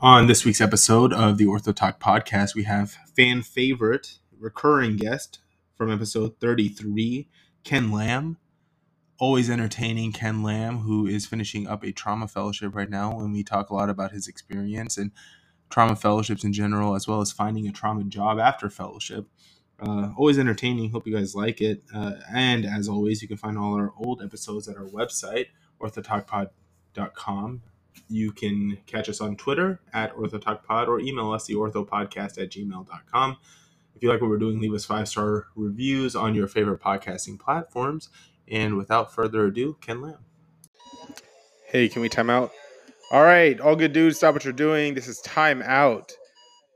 On this week's episode of the Ortho Talk podcast, we have fan favorite recurring guest from episode 33, Ken Lam. Always entertaining Ken Lam, who is finishing up a trauma fellowship right now. And we talk a lot about his experience and trauma fellowships in general, as well as finding a trauma job after fellowship. Uh, always entertaining. Hope you guys like it. Uh, and as always, you can find all our old episodes at our website, orthotalkpod.com you can catch us on Twitter at OrthoTalkPod or email us the orthopodcast at gmail.com. If you like what we're doing, leave us five star reviews on your favorite podcasting platforms. And without further ado, Ken Lam. Hey, can we time out? All right, all good dudes, stop what you're doing. This is Time Out.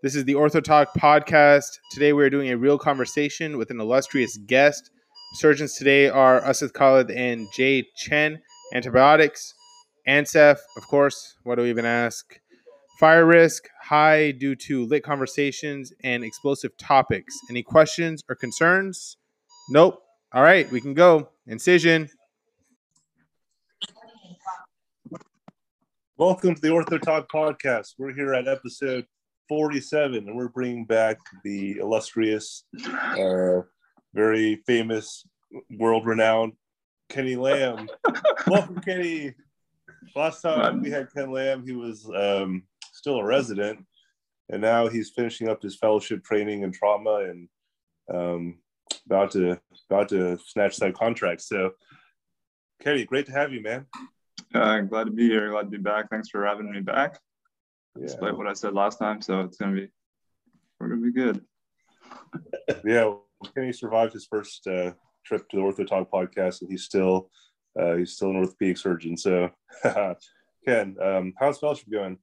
This is the OrthoTalk podcast. Today we're doing a real conversation with an illustrious guest. Surgeons today are Asad Khalid and Jay Chen. Antibiotics, Ancef, of course, what do we even ask? Fire risk high due to lit conversations and explosive topics. Any questions or concerns? Nope. All right, we can go. Incision. Welcome to the Ortho Talk podcast. We're here at episode 47, and we're bringing back the illustrious, uh, very famous, world renowned Kenny Lam. Welcome, Kenny. Last time we had Ken Lam, he was um, still a resident, and now he's finishing up his fellowship training in trauma and um, about to about to snatch that contract. So, Kenny, great to have you, man. Uh, glad to be here. Glad to be back. Thanks for having me back. Yeah. Despite what I said last time, so it's gonna be we're gonna be good. yeah, Kenny survived his first uh, trip to the Ortho Talk podcast, and he's still uh, he's still an orthopedic surgeon. So, Ken, um, how's fellowship going?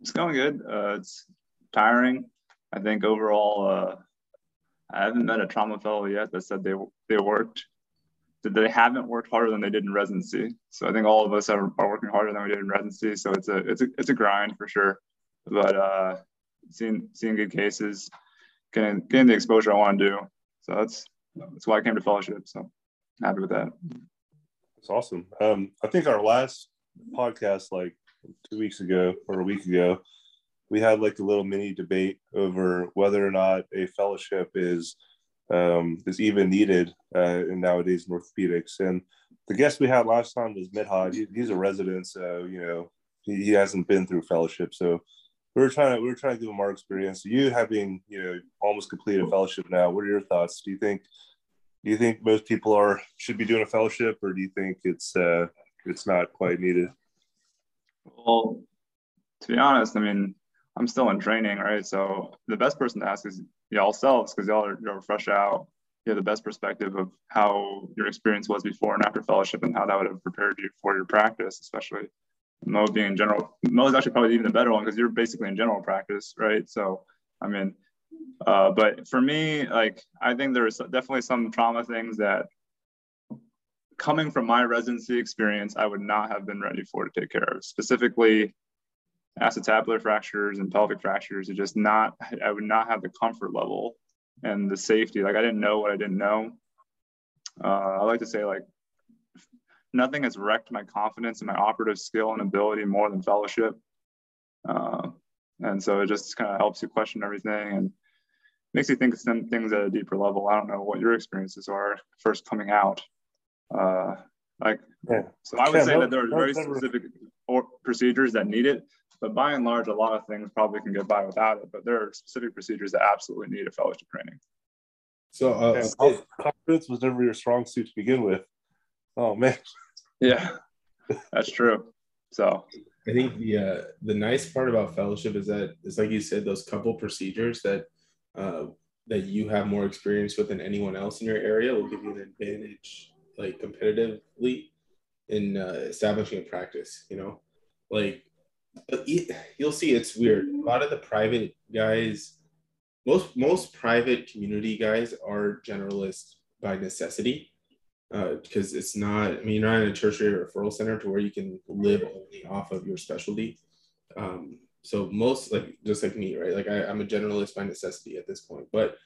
It's going good. Uh, it's tiring. I think overall, uh, I haven't met a trauma fellow yet that said they they worked that they haven't worked harder than they did in residency. So I think all of us are, are working harder than we did in residency. So it's a it's a it's a grind for sure. But uh, seeing seeing good cases, getting getting the exposure I want to do. So that's that's why I came to fellowship. So happy with that. It's awesome. Um, I think our last podcast, like two weeks ago or a week ago, we had like a little mini debate over whether or not a fellowship is um, is even needed uh, in nowadays in orthopedics. And the guest we had last time was Midhad. He, he's a resident, so you know he, he hasn't been through fellowship. So we were trying to we were trying to give him our experience. So you having you know almost completed a fellowship now, what are your thoughts? Do you think do you think most people are should be doing a fellowship, or do you think it's uh, it's not quite needed? Well, to be honest, I mean, I'm still in training, right? So the best person to ask is y'all selves because y'all are you're fresh out. You have the best perspective of how your experience was before and after fellowship and how that would have prepared you for your practice, especially Mo being in general. Mo is actually probably even the better one because you're basically in general practice, right? So, I mean, uh, but for me, like I think there's definitely some trauma things that coming from my residency experience, I would not have been ready for to take care of. Specifically, acetabular fractures and pelvic fractures are just not. I would not have the comfort level and the safety. Like I didn't know what I didn't know. Uh, I like to say like nothing has wrecked my confidence and my operative skill and ability more than fellowship. Uh, and so it just kind of helps you question everything and makes you think some things at a deeper level. I don't know what your experiences are first coming out. Uh, like, yeah. so I would yeah, say no, that there are very no, specific or procedures that need it, but by and large, a lot of things probably can get by without it. But there are specific procedures that absolutely need a fellowship training. So, uh, confidence was never your strong suit to begin with. Oh man. Yeah, that's true. So I think the uh, the nice part about fellowship is that it's like you said, those couple procedures that uh, that you have more experience with than anyone else in your area will give you an advantage, like competitively, in uh, establishing a practice. You know, like you'll see it's weird. A lot of the private guys, most most private community guys are generalists by necessity because uh, it's not. I mean, you're not in a tertiary referral center to where you can live only off of your specialty. Um, so most like just like me, right? Like I, am a generalist by necessity at this point, but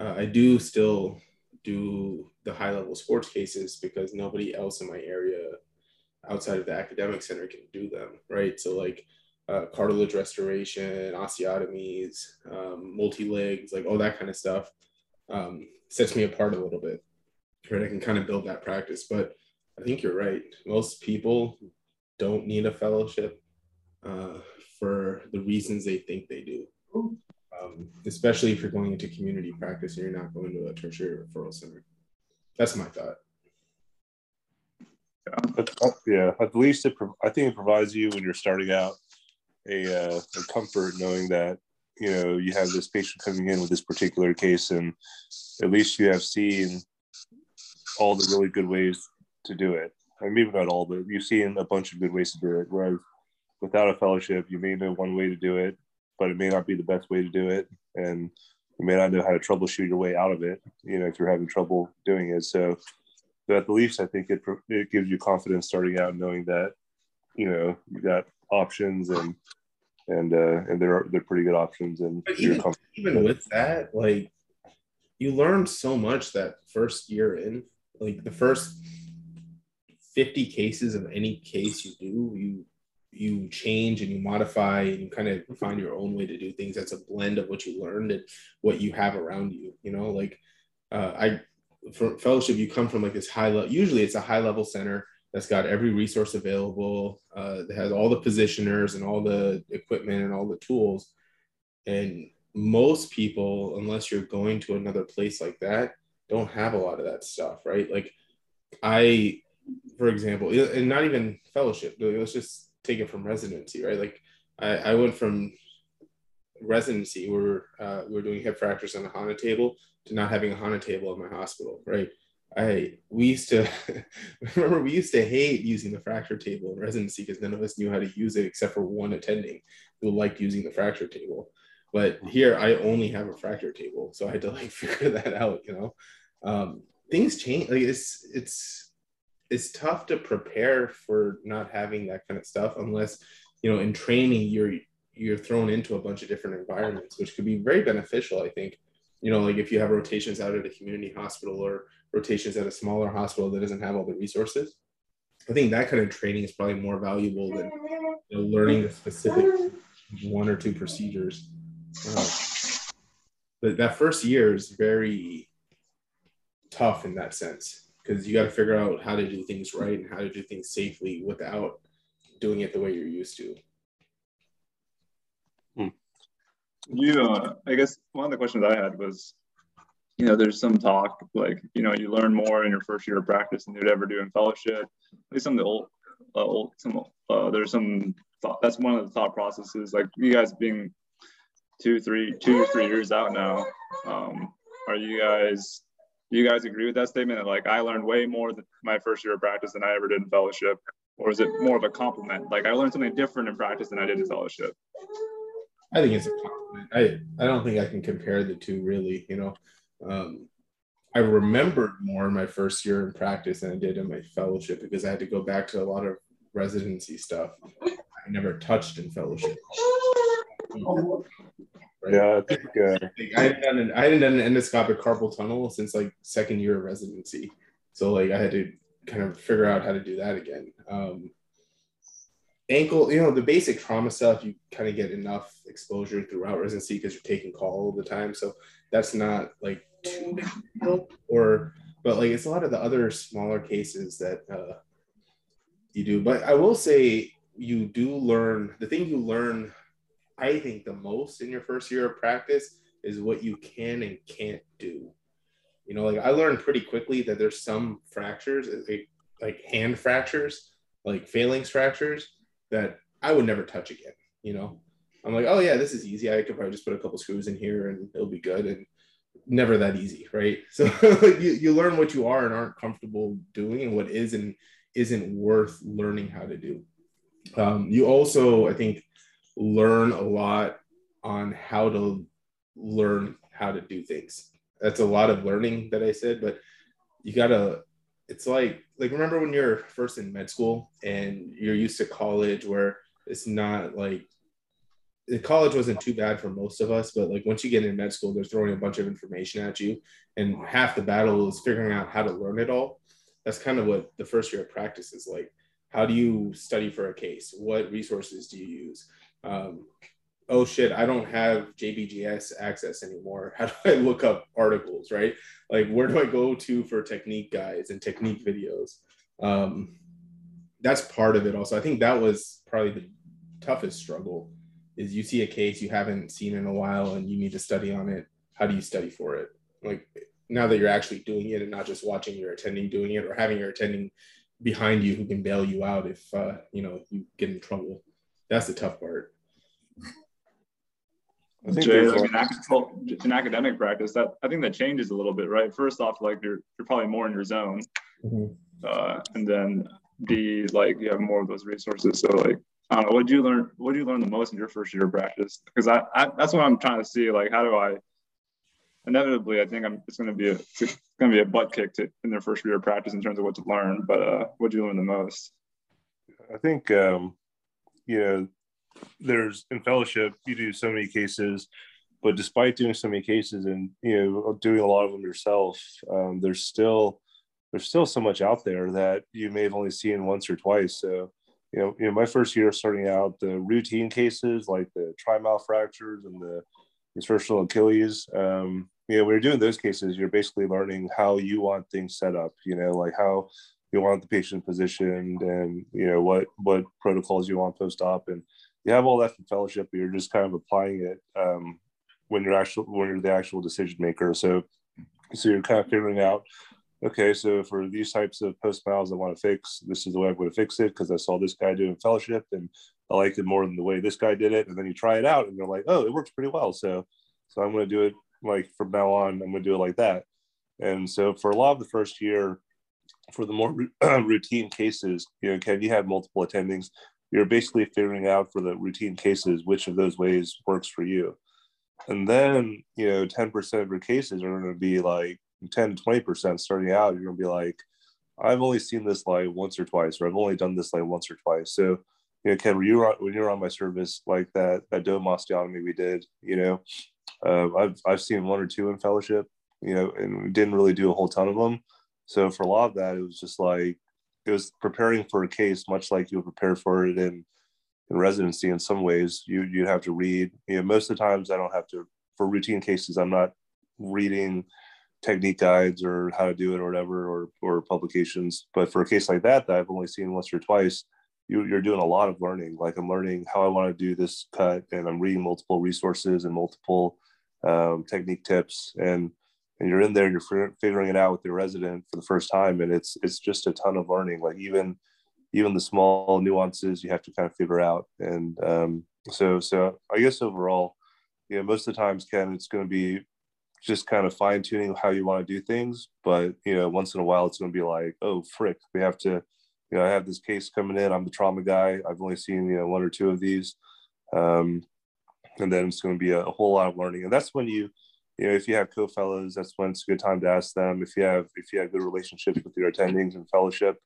uh, I do still do the high level sports cases because nobody else in my area outside of the academic center can do them, right? So like uh, cartilage restoration, osteotomies, um, multi legs, like all that kind of stuff, um, sets me apart a little bit. Right, I can kind of build that practice, but I think you're right. Most people don't need a fellowship uh, for the reasons they think they do. Um, especially if you're going into community practice and you're not going to a tertiary referral center. That's my thought. Yeah, at least it, I think it provides you when you're starting out a, uh, a comfort knowing that you know you have this patient coming in with this particular case, and at least you have seen all the really good ways to do it. I mean, maybe not all, but you've seen a bunch of good ways to do it. Whereas without a fellowship, you may know one way to do it, but it may not be the best way to do it, and you may not know how to troubleshoot your way out of it. You know, if you're having trouble doing it, so but at the least I think it it gives you confidence starting out, knowing that you know you got options and and uh, and they're they're pretty good options. And even, even with that, like you learn so much that first year in, like the first fifty cases of any case you do, you you change and you modify and you kind of find your own way to do things. That's a blend of what you learned and what you have around you. You know, like uh, I for fellowship, you come from like this high level. Usually, it's a high level center that's got every resource available. Uh, that has all the positioners and all the equipment and all the tools. And most people, unless you're going to another place like that, don't have a lot of that stuff, right? Like I, for example, and not even fellowship. Let's just take it from residency, right? Like I, I went from residency where we're uh, we are doing hip fractures on a HANA table to not having a HANA table in my hospital, right? I we used to remember we used to hate using the fracture table in residency because none of us knew how to use it except for one attending who liked using the fracture table. But here I only have a fracture table, so I had to like figure that out. You know, um, things change. Like it's it's it's tough to prepare for not having that kind of stuff unless you know in training you're you're thrown into a bunch of different environments, which could be very beneficial. I think you know, like if you have rotations out at a community hospital or rotations at a smaller hospital that doesn't have all the resources, I think that kind of training is probably more valuable than you know, learning the specific one or two procedures. Uh, but that first year is very tough in that sense because you got to figure out how to do things right and how to do things safely without doing it the way you're used to. You, uh, I guess one of the questions I had was, you know, there's some talk like, you know, you learn more in your first year of practice than you'd ever do in fellowship. At least some of the old, uh, old some, uh, there's some thought, that's one of the thought processes. Like you guys being two, three, two or three years out now, um, are you guys, do you guys agree with that statement that like I learned way more than my first year of practice than I ever did in fellowship? Or is it more of a compliment? Like I learned something different in practice than I did in fellowship. I think it's a compliment. I I don't think I can compare the two really. You know, um, I remembered more in my first year in practice than I did in my fellowship because I had to go back to a lot of residency stuff I never touched in fellowship. Right? Yeah, I think uh... I hadn't done an I hadn't done an endoscopic carpal tunnel since like second year of residency, so like I had to kind of figure out how to do that again. Um, ankle, you know, the basic trauma stuff, you kind of get enough exposure throughout residency because you're taking call all the time. So that's not like too big deal. Or, but like it's a lot of the other smaller cases that uh, you do. But I will say you do learn the thing you learn, I think, the most in your first year of practice is what you can and can't do. You know, like I learned pretty quickly that there's some fractures, like, like hand fractures, like phalanx fractures, that I would never touch again. You know, I'm like, oh yeah, this is easy. I could probably just put a couple screws in here and it'll be good. And never that easy, right? So you, you learn what you are and aren't comfortable doing and what is and isn't worth learning how to do. Um, you also, I think, learn a lot on how to learn how to do things. That's a lot of learning that I said, but you gotta it's like like remember when you're first in med school and you're used to college where it's not like the college wasn't too bad for most of us, but like once you get in med school, they're throwing a bunch of information at you, and half the battle is figuring out how to learn it all. That's kind of what the first year of practice is like. How do you study for a case? What resources do you use? Um, oh shit, I don't have JBJS access anymore. How do I look up articles, right? Like, where do I go to for technique guides and technique videos? Um, that's part of it also. I think that was probably the toughest struggle is you see a case you haven't seen in a while and you need to study on it. How do you study for it? Like now that you're actually doing it and not just watching your attending doing it or having your attending behind you who can bail you out if uh, you know you get in trouble. That's the tough part. I think Jay, like in, in, academic practice, that I think that changes a little bit, right? First off, like you're you're probably more in your zone, mm-hmm. uh, and then B, like you have more of those resources. So like, I don't know, what did you learn? What do you learn the most in your first year of practice? Because I, I that's what I'm trying to see. Like, how do I? Inevitably, I think I'm. It's going to be a. It's going to be a butt kick to, in their first year of practice in terms of what to learn. But uh, what do you learn the most? I think um, you know there's in fellowship you do so many cases but despite doing so many cases and you know doing a lot of them yourself um, there's still there's still so much out there that you may have only seen once or twice. So you know, you know my first year starting out the routine cases like the trimal fractures and the insertional achilles um, you know when you're doing those cases you're basically learning how you want things set up you know like how you want the patient positioned and you know what what protocols you want post-op and you have all that from fellowship, but you're just kind of applying it um, when you're actual when you're the actual decision maker. So, so you're kind of figuring out, okay, so for these types of post mals I want to fix, this is the way I'm going to fix it because I saw this guy doing fellowship and I like it more than the way this guy did it. And then you try it out and you're like, oh, it works pretty well. So, so I'm going to do it like from now on. I'm going to do it like that. And so for a lot of the first year, for the more routine cases, you know, can you have multiple attendings? You're basically figuring out for the routine cases which of those ways works for you. And then, you know, 10% of your cases are going to be like 10 to 20% starting out. You're going to be like, I've only seen this like once or twice, or I've only done this like once or twice. So, you know, Ken, when you were, when you were on my service, like that, that dome osteotomy we did, you know, uh, I've, I've seen one or two in fellowship, you know, and we didn't really do a whole ton of them. So for a lot of that, it was just like, it was preparing for a case much like you prepare for it in in residency in some ways. You you'd have to read. You know most of the times i don't have to for routine cases i'm not reading technique guides or how to do it or whatever or or publications. But for a case like that that i've only seen once or twice you, you're doing a lot of learning. Like i'm learning how i want to do this cut and i'm reading multiple resources and multiple um, technique tips. And and you're in there and you're figuring it out with your resident for the first time and it's it's just a ton of learning like even even the small nuances you have to kind of figure out and um, so so i guess overall you know most of the times ken it's going to be just kind of fine tuning how you want to do things but you know once in a while it's going to be like oh frick we have to you know i have this case coming in i'm the trauma guy i've only seen you know one or two of these um, and then it's going to be a, a whole lot of learning and that's when you you know, if you have co-fellows, that's when it's a good time to ask them. If you have if you have good relationships with your attendings and fellowship,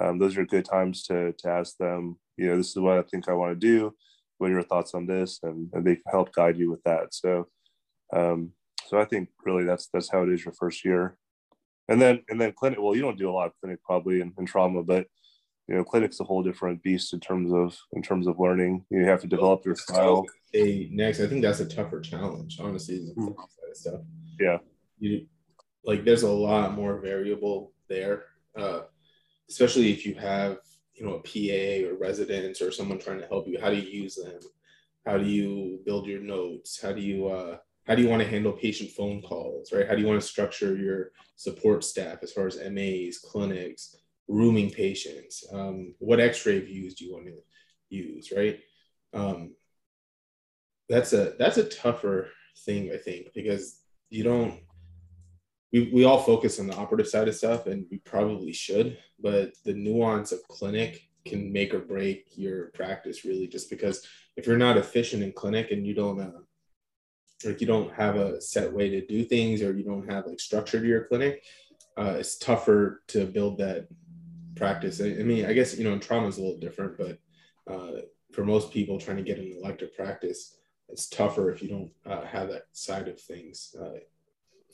um, those are good times to to ask them. You know, this is what I think I want to do. What are your thoughts on this? And, and they can help guide you with that. So, um, so I think really that's that's how it is your first year, and then and then clinic. Well, you don't do a lot of clinic probably in, in trauma, but you know, clinic's a whole different beast in terms of in terms of learning. You have to develop your style. A next, I think that's a tougher challenge, honestly. Mm. Stuff. Yeah. You like there's a lot more variable there, uh, especially if you have you know a PA or residents or someone trying to help you. How do you use them? How do you build your notes? How do you uh, how do you want to handle patient phone calls? Right? How do you want to structure your support staff as far as MAs, clinics? rooming patients, um, what X-ray views do you want to use, right? Um, that's a that's a tougher thing, I think, because you don't. We, we all focus on the operative side of stuff, and we probably should, but the nuance of clinic can make or break your practice really just because if you're not efficient in clinic and you don't uh, like you don't have a set way to do things or you don't have like structure to your clinic uh, it's tougher to build that practice. I, mean, I guess you know, trauma is a little different, but uh, for most people trying to get an elective practice, it's tougher if you don't uh, have that side of things. Uh,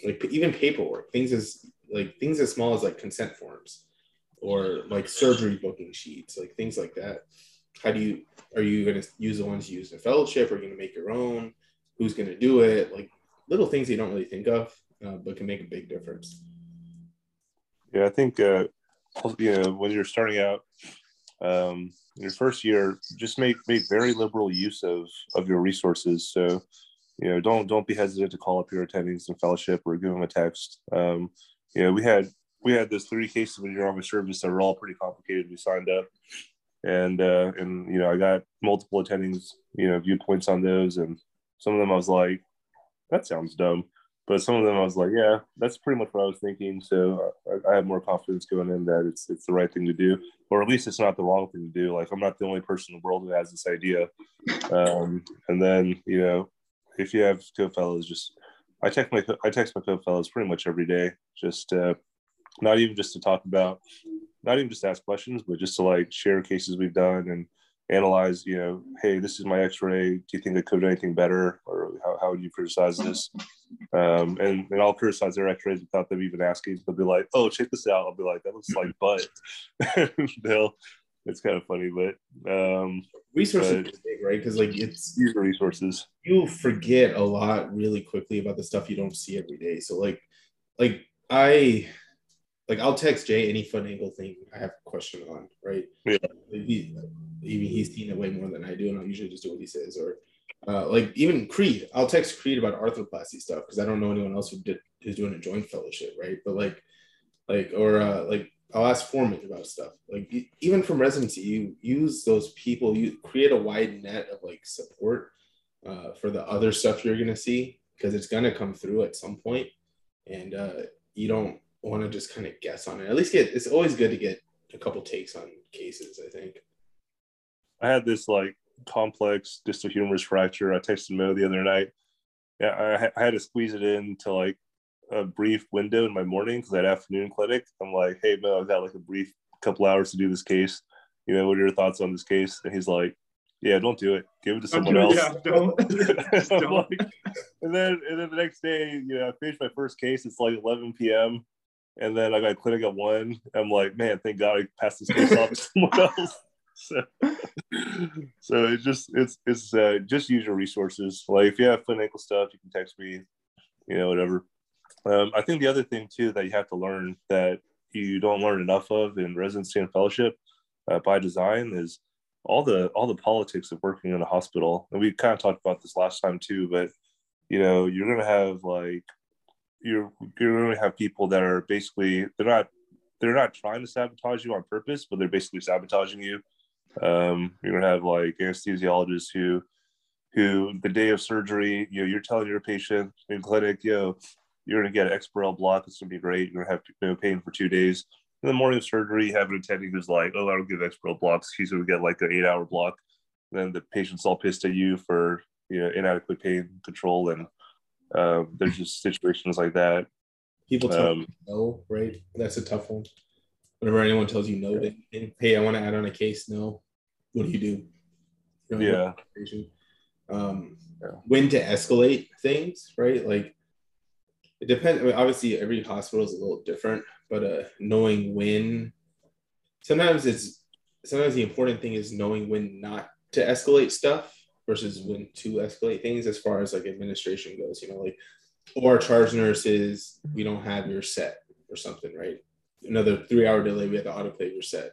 like even paperwork, things as like things as small as like consent forms, or like surgery booking sheets, like things like that. how do you are you going to use the ones you use in fellowship? Are you going to make your own? Who's going to do it? Like little things you don't really think of, uh, but can make a big difference. Yeah, I think uh, you know when you're starting out, um, your first year, just make make very liberal use of of your resources. So, you know, don't don't be hesitant to call up your attendings in fellowship or give them a text. Um, you know, we had we had those three cases when you're on my service that were all pretty complicated. We signed up, and uh, and you know, I got multiple attendings, you know, viewpoints on those, and some of them I was like, that sounds dumb. But some of them I was like, yeah, that's pretty much what I was thinking. So I, I have more confidence going in that it's it's the right thing to do, or at least it's not the wrong thing to do. Like I'm not the only person in the world who has this idea. Um, and then you know, if you have co-fellows, just I text my I text my co-fellows pretty much every day, just uh, not even just to talk about, not even just ask questions, but just to like share cases we've done and analyze, you know, hey, this is my x-ray. Do you think I could do anything better? Or how, how would you criticize this? Um, and, and I'll criticize their x-rays without them even asking. They'll be like, oh, check this out. I'll be like, that looks like butt. They'll, it's kind of funny, but um, resources but, big, right? Because like it's resources. You forget a lot really quickly about the stuff you don't see every day. So like, like I like I'll text Jay any fun angle thing I have a question on, right? Yeah. Even he's seen it way more than I do, and I'll usually just do what he says. Or uh, like even Creed, I'll text Creed about arthroplasty stuff because I don't know anyone else who did who's doing a joint fellowship, right? But like, like or uh, like I'll ask Foreman about stuff. Like even from residency, you use those people. You create a wide net of like support uh, for the other stuff you're gonna see because it's gonna come through at some point, and uh, you don't want to just kind of guess on it. At least get it's always good to get a couple takes on cases. I think. I had this like complex distal humerus fracture. I texted Mo the other night. Yeah, I, I had to squeeze it into like a brief window in my morning because that afternoon clinic. I'm like, hey Mo, I've got like a brief couple hours to do this case. You know, what are your thoughts on this case? And he's like, yeah, don't do it. Give it to someone else. Yeah, don't. don't. like, and then and then the next day, you know, I finished my first case. It's like 11 p.m. And then I got clinic at one. I'm like, man, thank God I passed this case off to someone else. So, so it's just it's it's uh, just use your resources. Like if you have foot and ankle stuff, you can text me, you know, whatever. Um, I think the other thing too that you have to learn that you don't learn enough of in residency and fellowship uh, by design is all the all the politics of working in a hospital. And we kind of talked about this last time too, but you know, you're gonna have like you're you're to have people that are basically they're not they're not trying to sabotage you on purpose, but they're basically sabotaging you. Um, you're going to have like anesthesiologists who who the day of surgery, you know, you're telling your patient in clinic, yo, you're going to get an EXPAREL block. It's going to be great. You're to have no pain for two days. In the morning of surgery, you have an attending who's like, oh, I don't give EXPAREL blocks. He's going to get like an eight hour block. And then the patient's all pissed at you for, you know, inadequate pain control and uh, there's just situations like that. People tell um, no, right? That's a tough one. Whenever anyone tells you no, yeah. hey, I want to add on a case, no. What do you do? Yeah. Um, yeah. When to escalate things, right? Like it depends. I mean, obviously, every hospital is a little different, but uh, knowing when. Sometimes it's sometimes the important thing is knowing when not to escalate stuff versus when to escalate things as far as like administration goes. You know, like or charge nurses, we don't have your set or something, right? Another three hour delay, we have to autoclave your set.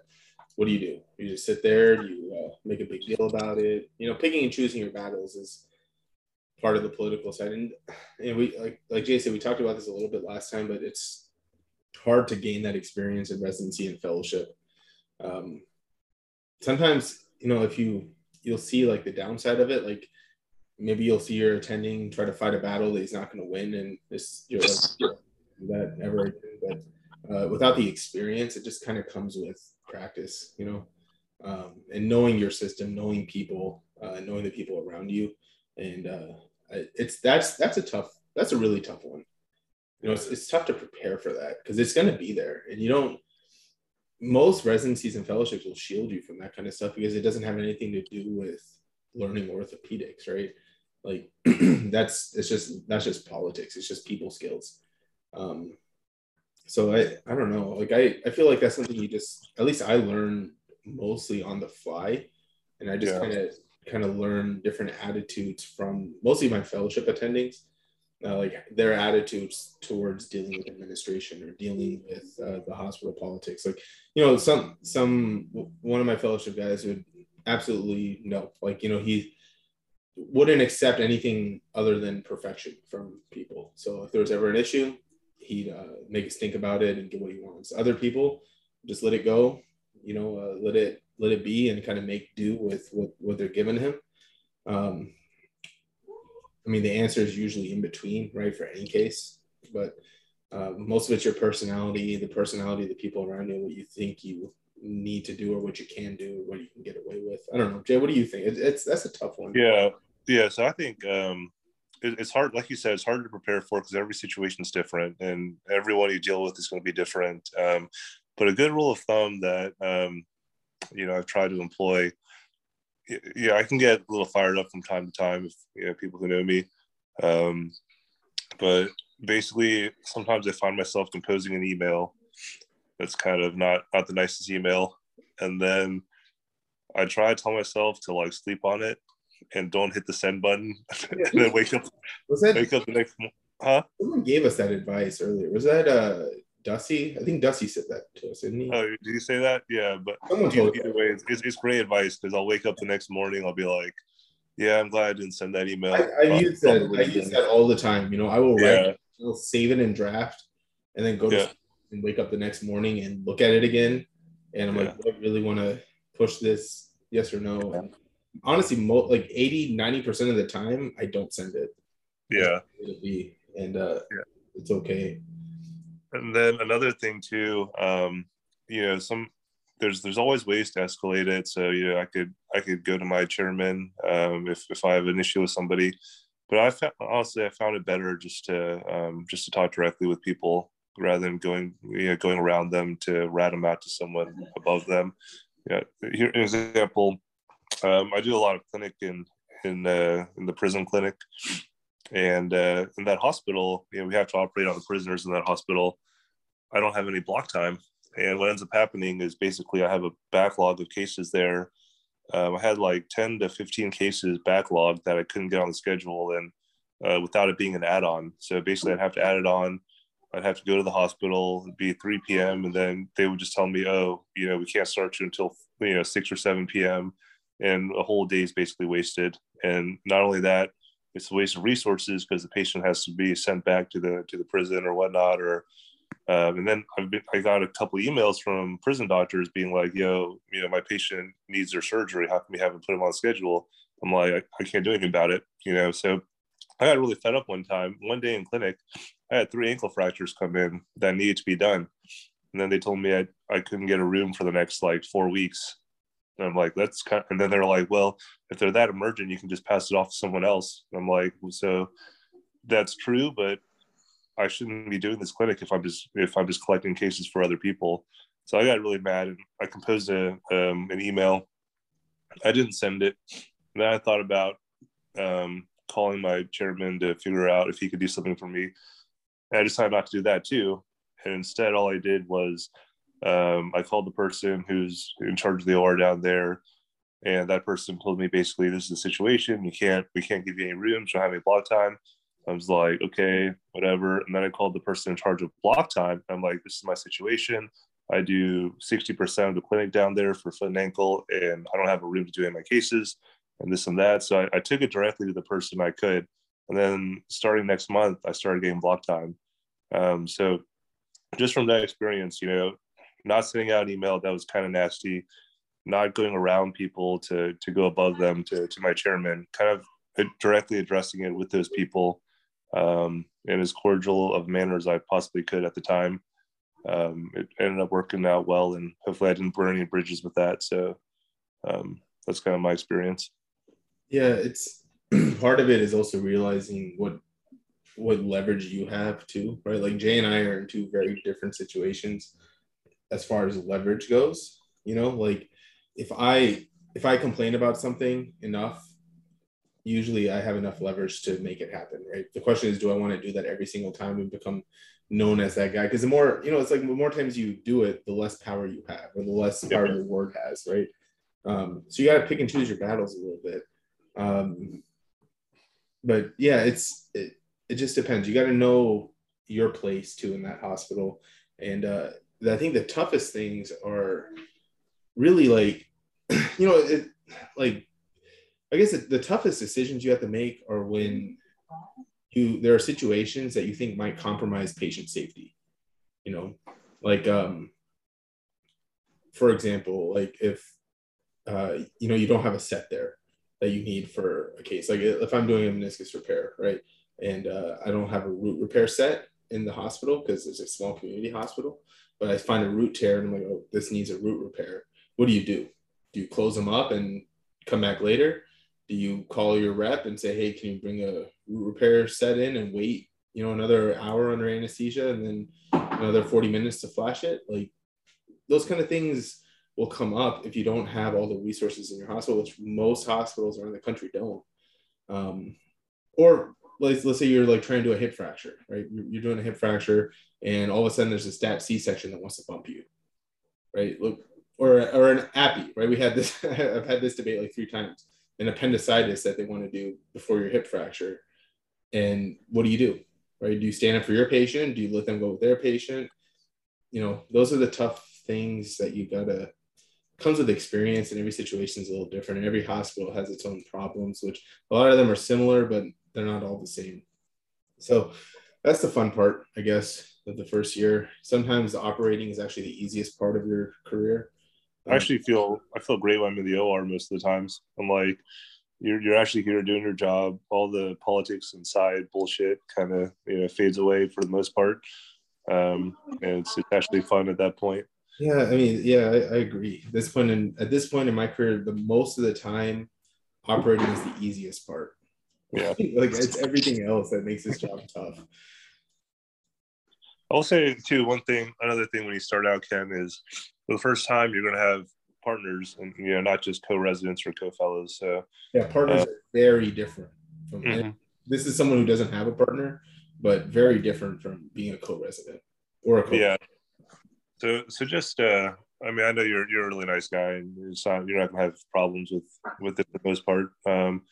What do you do? You just sit there, you uh, make a big deal about it. You know, picking and choosing your battles is part of the political side. And, and we, like, like Jay said, we talked about this a little bit last time, but it's hard to gain that experience in residency and fellowship. Um, sometimes, you know, if you you'll see like the downside of it. Like maybe you'll see your attending try to fight a battle that he's not going to win, and this you're like, that again. But uh, without the experience, it just kind of comes with practice, you know, um, and knowing your system, knowing people, uh, knowing the people around you, and uh, it's that's that's a tough that's a really tough one. You know, it's, it's tough to prepare for that because it's going to be there, and you don't most residencies and fellowships will shield you from that kind of stuff because it doesn't have anything to do with learning orthopedics, right? Like that's it's just that's just politics. It's just people skills. Um, so I I don't know. Like I I feel like that's something you just at least I learn mostly on the fly, and I just kind of kind of learn different attitudes from mostly my fellowship attendings, uh, like their attitudes towards dealing with administration or dealing with uh, the hospital politics. Like you know, some some one of my fellowship guys would absolutely no, like you know he wouldn't accept anything other than perfection from people. So if there was ever an issue, he'd uh, make us think about it and get what he wants. Other people just let it go, you know, uh, let it let it be and kind of make do with what, what they're giving him. Um, I mean, the answer is usually in between, right, for any case. But uh, most of it's your personality, the personality of the people around you, what you think you need to do or what you can do what you can get away with. I don't know, Jay. What do you think? It, it's that's a tough one. Yeah, yeah. So I think um, it's hard, like you said, it's hard to prepare for because every situation is different, and everyone you deal with is going to be different. Um, but a good rule of thumb that um, you know I've tried to employ. Yeah, I can get a little fired up from time to time if you know people who know me. Um, but basically, sometimes I find myself composing an email that's kind of not not the nicest email, and then I try to tell myself to like sleep on it and don't hit the send button, and then wake up Was that wake up the next mo- huh? someone gave us that advice earlier? Was that uh Dusty? I think Dusty said that to us, didn't he? Oh, did you say that? Yeah, but Someone either, told us. either way, it's, it's, it's great advice because I'll wake up the next morning, I'll be like, yeah, I'm glad I didn't send that email. I, I use that. I use that all the time. You know, I will write, Yeah, I'll save it in draft, and then go to Yeah. sleep and wake up the next morning and look at it again, and I'm like, do I really want to push this? Yes or no? And honestly, mo- like 80, 90 percent of the time, I don't send it. yeah. It'll be, and uh, Yeah. it's okay. And then another thing too, um, you know, some there's there's always ways to escalate it. So you know, I could I could go to my chairman um, if if I have an issue with somebody. But I found, honestly I found it better just to um, just to talk directly with people rather than going you know going around them to rat them out to someone above them. Yeah, here an example. Um, I do a lot of clinic in in uh, in the prison clinic, and uh, in that hospital, you know, we have to operate on the prisoners in that hospital. I don't have any block time, and what ends up happening is basically I have a backlog of cases there. Um, I had like ten to fifteen cases backlogged that I couldn't get on the schedule, and uh, without it being an add-on. So basically, I'd have to add it on. I'd have to go to the hospital. It'd be 3 p.m. and then they would just tell me, "Oh, you know, we can't start you until you know 6 or 7 p.m." And a whole day is basically wasted. And not only that, it's a waste of resources because the patient has to be sent back to the to the prison or whatnot. Or um, and then I've been, I got a couple emails from prison doctors being like, "Yo, you know, my patient needs their surgery. How can we have them put them on schedule?" I'm like, I, I can't do anything about it, you know. So I got really fed up one time. One day in clinic, I had three ankle fractures come in that needed to be done, and then they told me I I couldn't get a room for the next like four weeks. And I'm like, that's kind. of, And then they're like, well, if they're that emergent, you can just pass it off to someone else. And I'm like, so that's true, but I shouldn't be doing this clinic if I'm just if I'm just collecting cases for other people. So I got really mad and I composed a, um, an email. I didn't send it. And then I thought about um, calling my chairman to figure out if he could do something for me. And I decided not to do that too. And instead, all I did was um, I called the person who's in charge of the OR down there, and that person told me basically this is the situation. You can't we can't give you any rooms. You don't have any block time. I was like, okay, whatever. And then I called the person in charge of block time. I'm like, this is my situation. I do 60% of the clinic down there for foot and ankle, and I don't have a room to do any of my cases and this and that. So I, I took it directly to the person I could. And then starting next month, I started getting block time. Um, so just from that experience, you know, not sending out an email that was kind of nasty, not going around people to to go above them to to my chairman, kind of directly addressing it with those people um, in as cordial of manner as I possibly could at the time. Um, it ended up working out well, and hopefully I didn't burn any bridges with that. So um, that's kind of my experience. Yeah, it's part of it is also realizing what what leverage you have too, right? Like Jay and I are in two very different situations as far as leverage goes. You know, like if I if I complain about something enough, usually I have enough leverage to make it happen, right? The question is, do I want to do that every single time and become known as that guy? Because the more, you know, it's like the more times you do it, the less power you have, or the less power your word has, right? Um, so you got to pick and choose your battles a little bit. Um, but yeah, it's it, it just depends. You got to know your place too in that hospital, and uh, I think the toughest things are really like, you know, it, like I guess the, toughest decisions you have to make are when you there are situations that you think might compromise patient safety. You know, like um, for example, like if uh, you know you don't have a set there that you need for a case. Like if I'm doing a meniscus repair, right, and uh, I don't have a root repair set in the hospital because it's a small community hospital, but I find a root tear and I'm like, oh, this needs a root repair. What do you do? Do you close them up and come back later? Do you call your rep and say, hey, can you bring a root repair set in and wait, you know, another hour under anesthesia and then another 40 minutes to flash it? Like those kind of things will come up if you don't have all the resources in your hospital, which most hospitals around the country don't. Um, or let's, let's say you're like trying to do a hip fracture, right? You're, doing a hip fracture, and all of a sudden there's a stat C section that wants to bump you, right? Look, or or an appy, right? We had this. I've had this debate like three times. An appendicitis that they want to do before your hip fracture, and what do you do, right? Do you stand up for your patient? Do you let them go with their patient? You know, those are the tough things that you gotta comes with experience and every situation is a little different and every hospital has its own problems which a lot of them are similar but they're not all the same. So that's the fun part i guess of the first year. Sometimes the operating is actually the easiest part of your career. I actually feel i feel great when i'm in the or most of the times. I'm like you're, you're actually here doing your job. All the politics and side bullshit kind of you know fades away for the most part. Um, and it's, it's actually fun at that point. Yeah, I mean, yeah, I, I, agree. This point in at this point in my career, the most of the time, operating is the easiest part. Yeah, like it's everything else that makes this job tough. I'll say too. One thing, another thing when you start out, Ken, is for the first time you're going to have partners, and you know, not just co-residents or co-fellows. So yeah, partners uh, are very different. From mm-hmm. this is someone who doesn't have a partner, but very different from being a co-resident or a co yeah so, so just, uh, I mean, I know you're you're a really nice guy, and it's not you're not gonna have problems with with it for the most part. Um,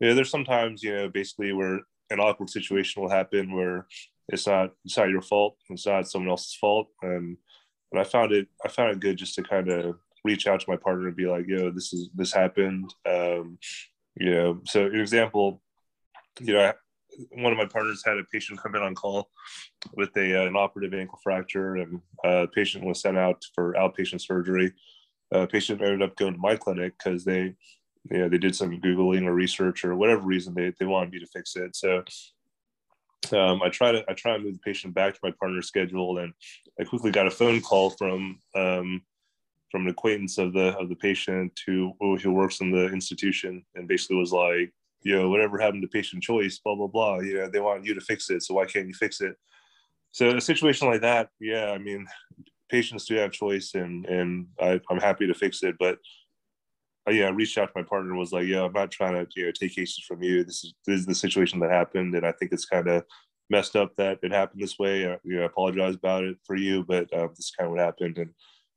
yeah, there's sometimes you know basically where an awkward situation will happen where it's not it's not your fault, it's not someone else's fault, and and I found it I found it good just to kind of reach out to my partner and be like, yo, this is this happened. Um, you know, so an example, you know, I, one of my partners had a patient come in on call with a, uh, an operative ankle fracture, and uh, patient was sent out for outpatient surgery. Uh, patient ended up going to my clinic because they, you know, they did some googling or research or whatever reason they, they wanted me to fix it. So um, I try to I try to move the patient back to my partner's schedule, and I quickly got a phone call from um, from an acquaintance of the of the patient who who works in the institution, and basically was like, you know, whatever happened to patient choice, blah, blah, blah. You know, they want you to fix it. So why can't you fix it? So a situation like that, yeah, I mean, patients do have choice and, and I, am happy to fix it. But uh, yeah, I reached out to my partner was like, yeah, I'm not trying to, you know, take cases from you. This is, this is the situation that happened. And I think it's kind of messed up that it happened this way. I, you know, I apologize about it for you, but uh, this is kind of what happened. And,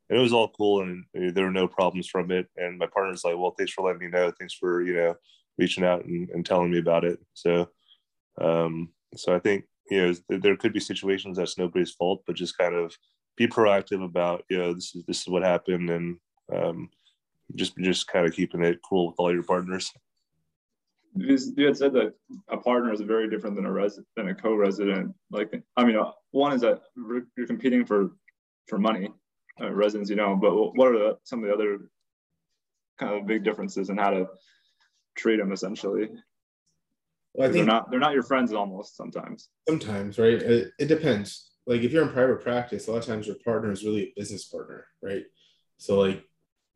and it was all cool and there were no problems from it. And my partner's like, well, thanks for letting me know. Thanks for, you know, reaching out and, and telling me about it. So, um, so I think you know there could be situations that's nobody's fault, but just kind of be proactive about you know this is this is what happened and um, just just kind of keeping it cool with all your partners. You had said that a partner is very different than a resident than a co-resident. Like, I mean, one is that you're competing for for money, uh, residents, you know. But what are the, some of the other kind of big differences in how to treat them essentially. Well, I think they're not they're not your friends almost sometimes. Sometimes, right? It, it depends. Like if you're in private practice, a lot of times your partner is really a business partner, right? So like,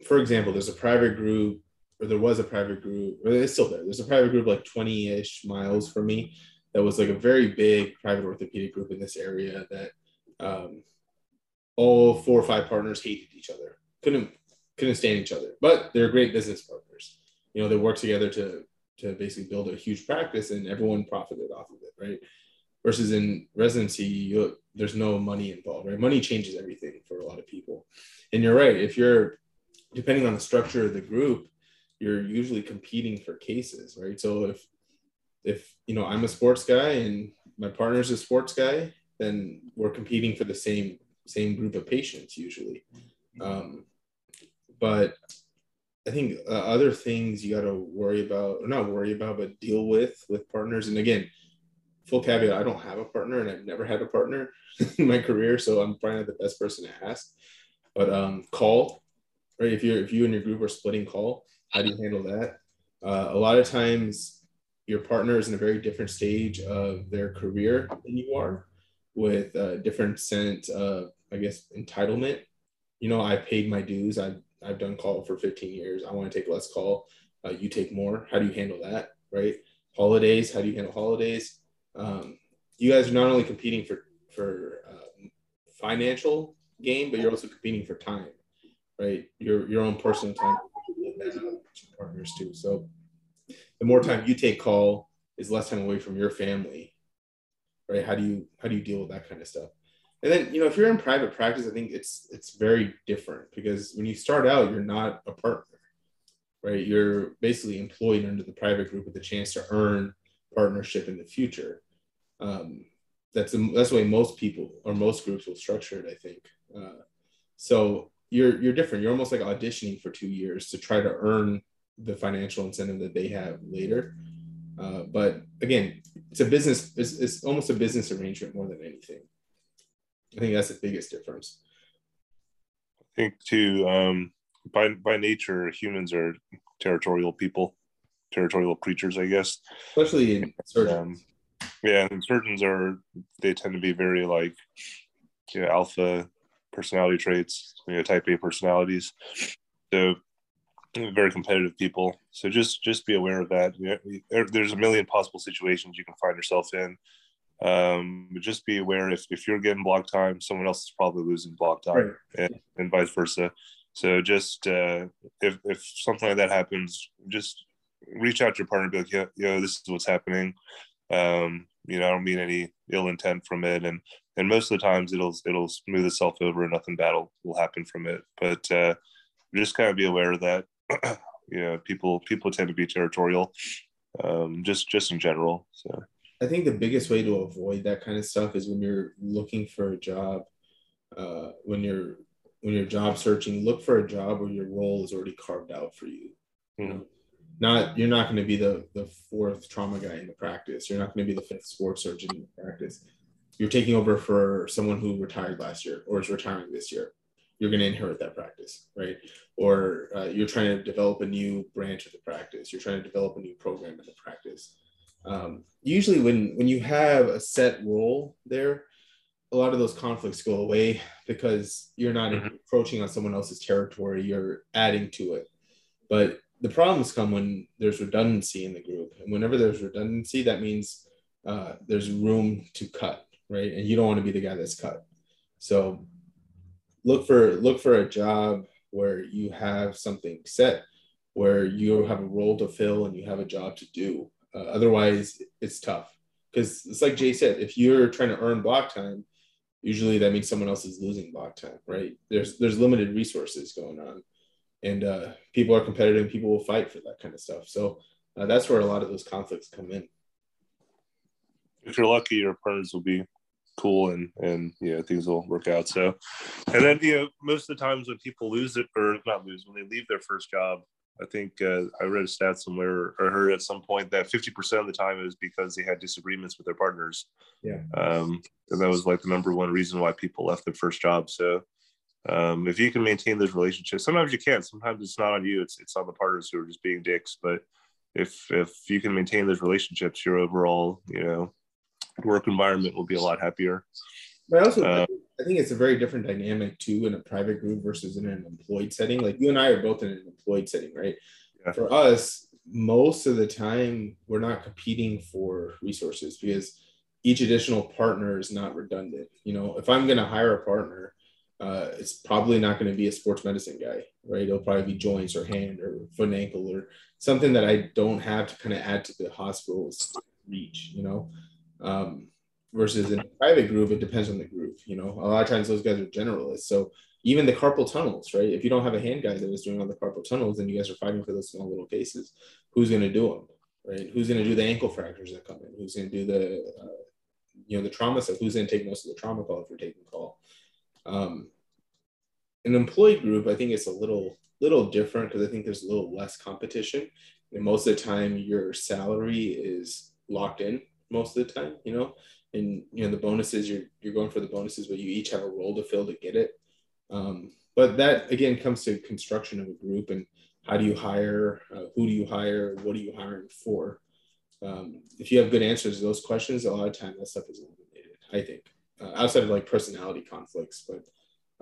for example, there's a private group, or there was a private group, or it's still there. There's a private group like 20-ish miles from me that was like a very big private orthopedic group in this area that um, all four or five partners hated each other, couldn't couldn't stand each other, but they're great business partners. You know they work together to to basically build a huge practice and everyone profited off of it right? Versus in residency you, there's no money involved right? Money changes everything for a lot of people. And you're right if you're depending on the structure of the group, you're usually competing for cases, right? So if if you know I'm a sports guy and my partner's a sports guy, then we're competing for the same same group of patients usually. Um, but I think uh, other things you got to worry about, or not worry about, but deal with with partners. And again, full caveat: I don't have a partner, and I've never had a partner in my career, so I'm probably not the best person to ask. But um, call, right? If you're if you and your group are splitting call, how do you handle that? Uh, a lot of times, your partner is in a very different stage of their career than you are, with a different sense of, I guess, entitlement. You know, I paid my dues. I've I've done call for 15 years. I want to take less call. Uh, you take more. How do you handle that? Right? Holidays. How do you handle holidays? Um, you guys are not only competing for for um, financial gain, but you're also competing for time, right? Your your own personal time partners too. So the more time you take call is less time away from your family, right? How do you how do you deal with that kind of stuff? And then you know if you're in private practice, I think it's it's very different because when you start out, you're not a partner, right? You're basically employed under the private group with a chance to earn partnership in the future. Um, that's the, that's the way most people or most groups will structure it. I think. Uh, so you're you're different. You're almost like auditioning for two years to try to earn the financial incentive that they have later. Uh, but again, it's a business. It's, it's almost a business arrangement more than anything. I think that's the biggest difference. I think too. Um, by by nature, humans are territorial people, territorial creatures, I guess. Especially in surgeons. Um, yeah, and surgeons are they tend to be very like you know alpha personality traits, you know, type A personalities. So very competitive people. So just just be aware of that. There's a million possible situations you can find yourself in. Um, but just be aware if, if you're getting block time, someone else is probably losing block time, right. and, and vice versa. So just uh, if if something like that happens, just reach out to your partner, and be like, yeah, yo, this is what's happening. Um, you know, I don't mean any ill intent from it, and and most of the times it'll it'll smooth itself over and nothing bad will, will happen from it. But uh, just kind of be aware of that. You know people people tend to be territorial um, just just in general. So i think the biggest way to avoid that kind of stuff is when you're looking for a job uh, when you're when you're job searching look for a job where your role is already carved out for you. Mm-hmm. you know not you're not going to be the the fourth trauma guy in the practice. You're not going to be the fifth sports surgeon in the practice. You're taking over for someone who retired last year or is retiring this year. You're going to inherit that practice right? Or uh, you're trying to develop a new branch of the practice. You're trying to develop a new program in the practice. Um, usually when when you have a set role there a lot of those conflicts go away because you're not mm-hmm. approaching on someone else's territory. You're adding to it. But the problems come when there's redundancy in the group and whenever there's redundancy that means uh, there's room to cut right? And you don't want to be the guy that's cut. So look for look for a job where you have something set, where you have a role to fill and you have a job to do. Uh, otherwise, it's tough because it's like Jay said, if you're trying to earn block time, usually that means someone else is losing block time, right? There's there's limited resources going on, and uh, people are competitive. People will fight for that kind of stuff. So uh, that's where a lot of those conflicts come in. If you're lucky, your partners will be cool and and know things will work out so and then you know most of the times when people lose it or not lose when they leave their first job i think uh, i read a stat somewhere or heard at some point that 50% of the time is because they had disagreements with their partners yeah um, and that was like the number one reason why people left their first job so um, if you can maintain those relationships sometimes you can't sometimes it's not on you it's it's on the partners who are just being dicks but if if you can maintain those relationships your overall you know work environment will be a lot happier. But also, uh, I think it's a very different dynamic too in a private group versus in an employed setting. Like you and I are both in an employed setting, right? Yeah. For us, most of the time, we're not competing for resources because each additional partner is not redundant. You know, if I'm going to hire a partner, uh, it's probably not going to be a sports medicine guy, right? It'll probably be joints or hand or foot and ankle or something that I don't have to kind of add to the hospital's reach, you know? Um, versus in a private group, it depends on the group. You know, a lot of times those guys are generalists, so even the carpal tunnels, right? If you don't have a hand guy that is doing all the carpal tunnels, and you guys are fighting for those small little cases, who's going to do them, right? Who's going to do the ankle fractures that come in? Who's going to do the, uh, you know, the trauma stuff? Who's going to take most of the trauma call if you're taking call? Um, an employee group, I think it's a little little different because I think there's a little less competition, and most of the time your salary is locked in most of the time, you know, and you know the bonuses you're you're going for the bonuses, but you each have a role to fill to get it. Um, but that again comes to construction of a group and how do you hire, uh, who do you hire, what are you hiring for? Um, if you have good answers to those questions, a lot of time that stuff is eliminated. I think uh, outside of like personality conflicts, but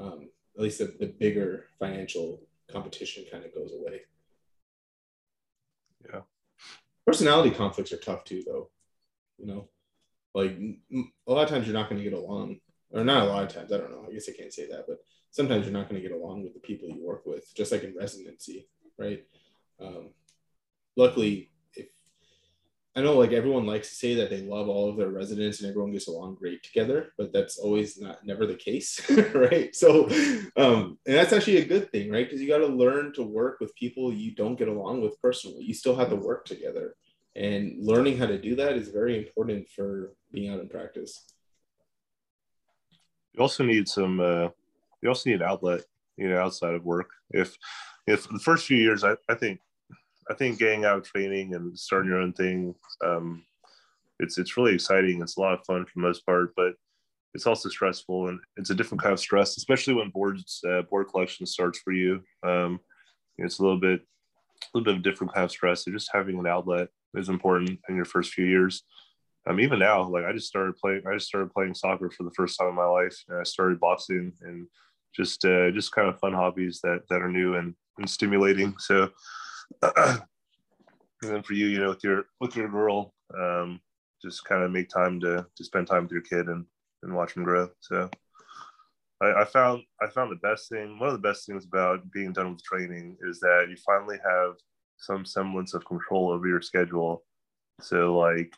um, at least the, the bigger financial competition kind of goes away. Yeah. Personality conflicts are tough too, though. You know, like a lot of times you're not going to get along, or not a lot of times. I don't know. I guess I can't say that, but sometimes you're not going to get along with the people you work with, just like in residency, right? Um, luckily, I know like everyone likes to say that they love all of their residents and everyone gets along great together, but that's always not never the case, right? So, um, and that's actually a good thing, right? Because you got to learn to work with people you don't get along with personally. You still have to work together, and learning how to do that is very important for being out in practice. You also need some. Uh, you also need outlet, you know, outside of work. If if the first few years, I, I think I think getting out training and starting your own thing, um, it's it's really exciting. It's a lot of fun for the most part, but it's also stressful and it's a different kind of stress, especially when boards uh, board collection starts for you. Um, it's a little bit a little bit of different kind of stress. So just having an outlet is important in your first few years. Um, even now, like I just started playing, I just started playing soccer for the first time in my life, and I started boxing and just uh, just kind of fun hobbies that that are new and, and stimulating. So and then for you, you know, with your with your girl, um, just kind of make time to to spend time with your kid and and watch them grow. So I, I found I found the best thing. One of the best things about being done with training is that you finally have some semblance of control over your schedule. So like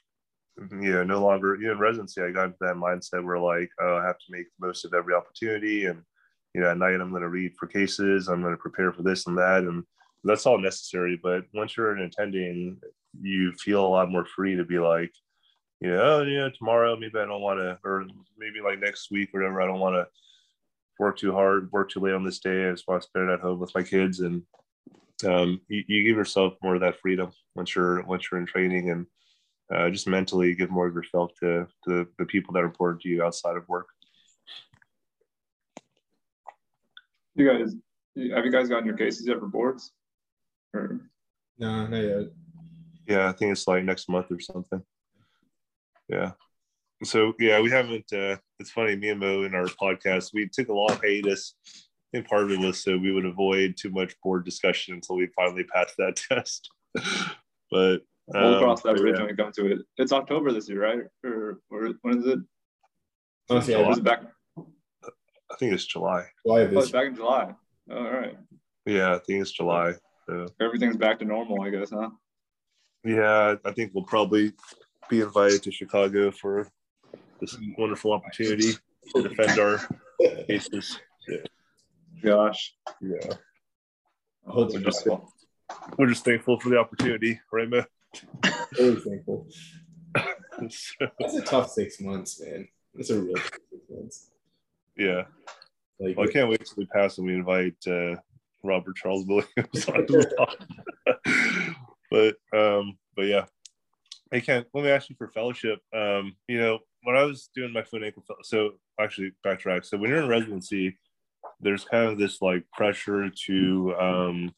you know, no longer you know, in residency, I got into that mindset where like, oh, I have to make the most of every opportunity, and you know, at night I'm going to read for cases, I'm going to prepare for this and that, and that's all necessary. But once you're an attending, you feel a lot more free to be like, you know, oh, yeah, tomorrow maybe I don't want to, or maybe like next week whatever, I don't want to work too hard, work too late on this day. I just want to spend it at home with my kids, and um, you, you, give yourself more of that freedom once you're once you're in training, and uh, just mentally give more of yourself to, to the people that are important to you outside of work. You guys, have you guys gotten your cases yet for boards? Or... No, not yet. Yeah, I think it's like next month or something. Yeah. So yeah, we haven't. uh It's funny, me and Mo in our podcast, we took a long hiatus. In part of it was so we would avoid too much board discussion until we finally passed that test. but um, we'll cross that bridge yeah. when we come to it. It's October this year, right? Or, or when is it? Oh, yeah, it back? I think it's July. July oh, it's back in July. all right. Yeah, I think it's July. So. Everything's back to normal, I guess, huh? Yeah, I think we'll probably be invited to Chicago for this wonderful opportunity to defend our cases. Yeah. Gosh. Yeah. We're, just, we're just thankful for the opportunity, right, man? Very thankful. so, That's a tough six months, man. That's a real tough six months. Yeah. Like, well, I can't wait till we pass and we invite uh, Robert Charles Williams but um, but yeah. Hey Ken, let me ask you for fellowship. Um, you know, when I was doing my foot ankle, so actually backtrack. So when you're in residency, there's kind of this like pressure to um,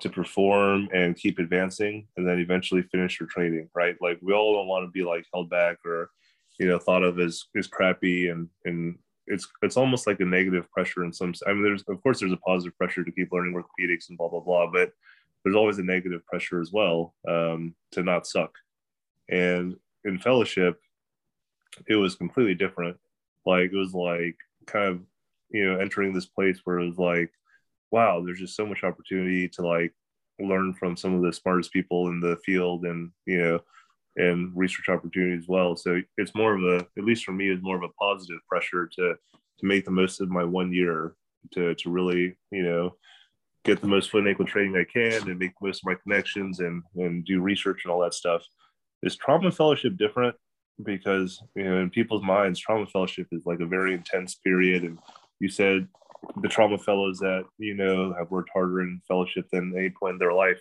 to perform and keep advancing, and then eventually finish your training, right? Like we all don't want to be like held back or you know thought of as as crappy and and it's it's almost like a negative pressure in some i mean there's of course there's a positive pressure to keep learning orthopedics and blah blah blah but there's always a negative pressure as well um, to not suck. And in fellowship it was completely different. Like it was like kind of you know entering this place where it was like wow there's just so much opportunity to like learn from some of the smartest people in the field and you know and research opportunity as well. So it's more of a, at least for me, is more of a positive pressure to to make the most of my one year to to really you know get the most foot and ankle training I can and make most of my connections and and do research and all that stuff. Is trauma fellowship different? Because you know, in people's minds, trauma fellowship is like a very intense period. And you said the trauma fellows that you know have worked harder in fellowship than any point in their life.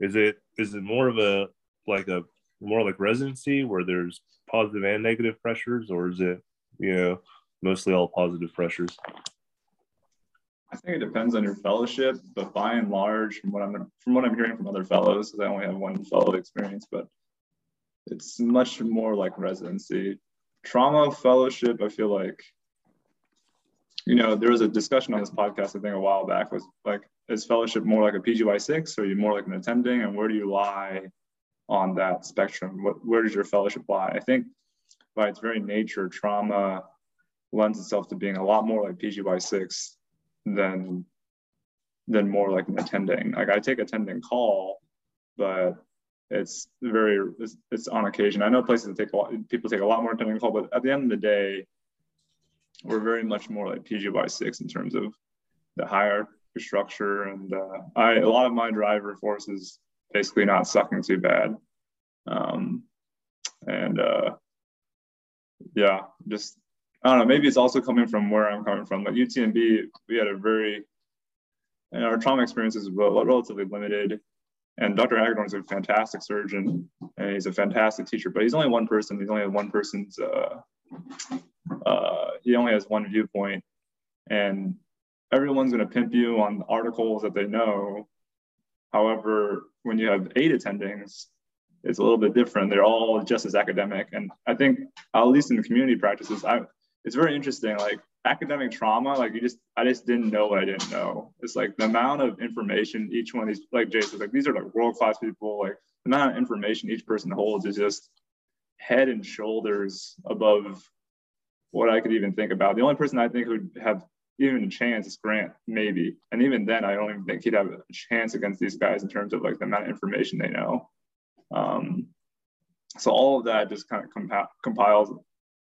Is it is it more of a like a more like residency where there's positive and negative pressures, or is it you know mostly all positive pressures? I think it depends on your fellowship, but by and large, from what I'm from what I'm hearing from other fellows, because I only have one fellow experience, but it's much more like residency. Trauma fellowship, I feel like, you know, there was a discussion on this podcast, I think a while back, was like, is fellowship more like a PGY6 or are you more like an attending? And where do you lie on that spectrum? What, where does your fellowship lie? I think by its very nature, trauma lends itself to being a lot more like PGY6 than than more like an attending. Like I take attending call, but it's very it's, it's, on occasion. I know places that take a lot people take a lot more attending call, but at the end of the day, we're very much more like PGY6 in terms of the hierarchy structure. And uh, I a lot of my driver forces basically not sucking too bad. Um, and uh, yeah, just I don't know. Maybe it's also coming from where I'm coming from. Like UTMB, we had a very and our trauma experiences were relatively limited. And Dr. Hagedorn is a fantastic surgeon and he's a fantastic teacher, but he's only one person. He's only one person's, uh, uh, he only has one viewpoint. And everyone's going to pimp you on articles that they know. However, when you have eight attendings, it's a little bit different. They're all just as academic. And I think, at least in the community practices, I, it's very interesting. Like academic trauma, like you just, I just didn't know what I didn't know. It's like the amount of information each one of these, like Jason, like these are like world class people. Like the amount of information each person holds is just head and shoulders above what I could even think about. The only person I think who'd have even a chance is Grant, maybe. And even then, I don't even think he'd have a chance against these guys in terms of like the amount of information they know. Um, so all of that just kind of compa- compiles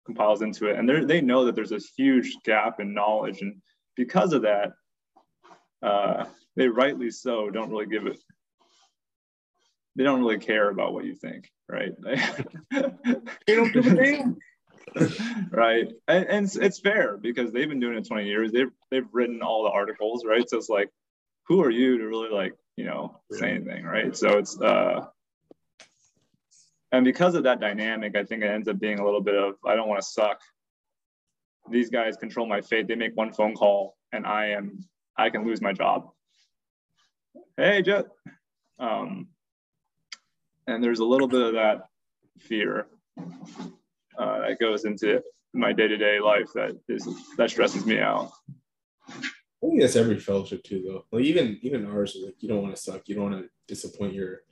compiles into it, and they know that there's this huge gap in knowledge, and because of that, uh, they rightly so don't really give it. They don't really care about what you think, right? they don't give a damn. right. And, and it's, it's, fair because they've been doing it 20 years. They've they've written all the articles right? So it's like who are you to really like you know say anything right? So it's uh and because of that dynamic i think it ends up being a little bit of i don't want to suck. These guys control my fate. They make one phone call and i am i can lose my job. Hey jet. Um and there's a little bit of that fear uh, that goes into my day-to-day life that is that stresses me out I think that's every fellowship too, though. Like even even ours, like you don't want to suck, you don't want to disappoint your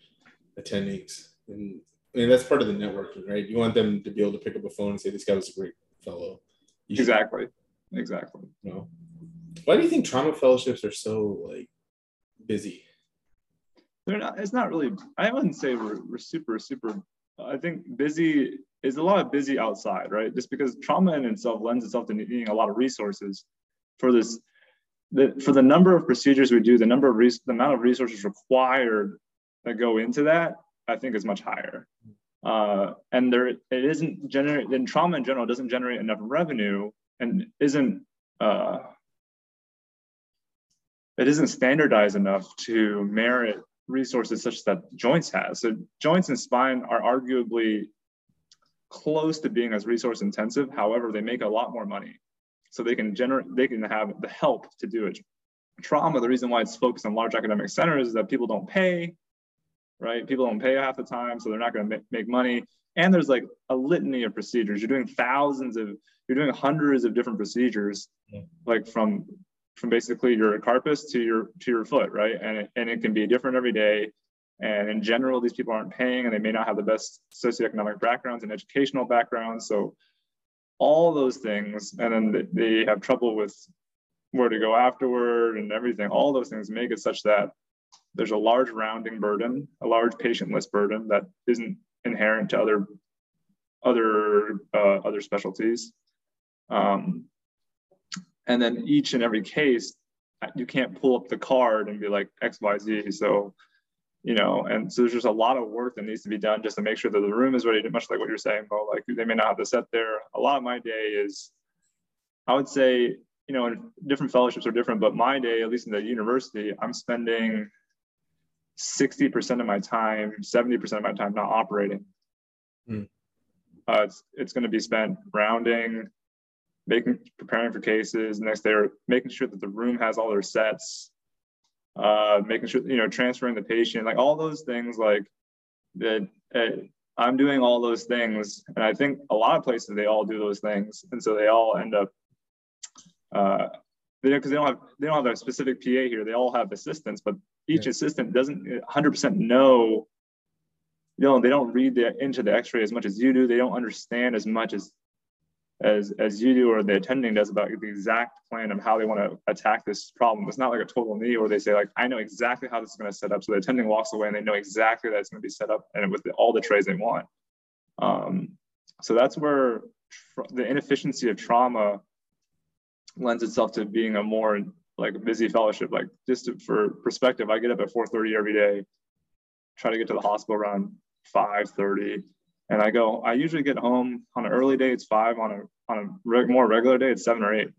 attendings, and I mean that's part of the networking, right? You want them to be able to pick up a phone and say, "This guy was a great fellow." You exactly, should, exactly. You know? Why do you think trauma fellowships are so like busy? They're not. It's not really. I wouldn't say we're, we're super super. I think busy is a lot of busy outside, right? Just because trauma in itself lends itself to needing a lot of resources for this. The, for the number of procedures we do, the number of res- the amount of resources required that go into that, I think is much higher. Uh, and there, it isn't generate. Then trauma in general doesn't generate enough revenue and isn't. Uh, it isn't standardized enough to merit resources such that joints has. So joints and spine are arguably close to being as resource intensive. However, they make a lot more money. So they can generate, they can have the help to do it. Trauma, the reason why it's focused on large academic centers is that people don't pay, right? People don't pay half the time, so they're not going to make money. And there's like a litany of procedures. You're doing thousands of, you're doing hundreds of different procedures, yeah. like from from basically your carpus to your to your foot, right? And it, and it can be different every day. And in general, these people aren't paying and they may not have the best socioeconomic backgrounds and educational backgrounds. So all those things, and then they have trouble with where to go afterward and everything. All those things make it such that there's a large rounding burden, a large patient list burden that isn't inherent to other other uh, other specialties. Um, and then each and every case, you can't pull up the card and be like X, Y, Z. So, you know, and so there's just a lot of work that needs to be done just to make sure that the room is ready to, much like what you're saying, Bo, like they may not have the set there. A lot of my day is, I would say, you know, different fellowships are different, but my day, at least in the university, I'm spending 60% of my time, 70% of my time not operating. Hmm. Uh, it's it's going to be spent rounding, making preparing for cases. Next, they're making sure that the room has all their sets, uh, making sure you know transferring the patient, like all those things. Like that, uh, I'm doing all those things, and I think a lot of places they all do those things, and so they all end up. Uh, because they don't have they don't have a specific PA here. They all have assistants, but each yeah. assistant doesn't 100% know you know they don't read the into the x-ray as much as you do they don't understand as much as as as you do or the attending does about the exact plan of how they want to attack this problem. It's not like a total knee where they say like i know exactly how this is going to set up. So the attending walks away and they know exactly that it's going to be set up and with the, all the trays they want. Um, so that's where the inefficiency of trauma lends itself to being a more like busy fellowship. Like just to, for perspective i get up at 4.30 every day try to get to the hospital around 5.30 and i go i usually get home on an early day it's five on a on a more regular day it's seven or eight.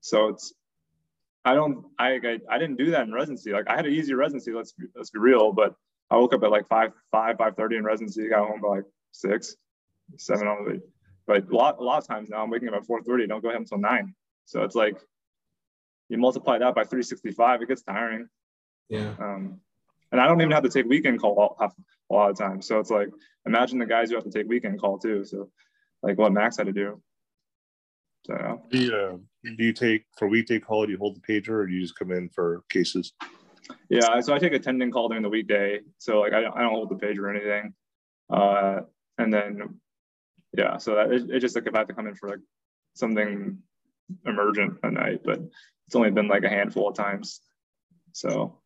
So it's i don't I, I i didn't do that in residency. Like i had an easy residency let's be, let's be real but i woke up at like 5 5 5.30 in residency got home by like 6 7 on the but a lot a lot of times now i'm waking up at 4.30 don't go home until 9 so it's like you multiply that by 365 it gets tiring. Yeah. Um and I don't even have to take weekend call a lot of times. So it's like, imagine the guys who have to take weekend call too. So like what Max had to do. So do you, uh, do you take for weekday call? Do you hold the pager, or do you just come in for cases? Yeah, so I take attending call during the weekday. So like I, don't, I don't hold the pager or anything. Uh, and then yeah, so that it, it just like if I have to come in for like something emergent at night, but it's only been like a handful of times. So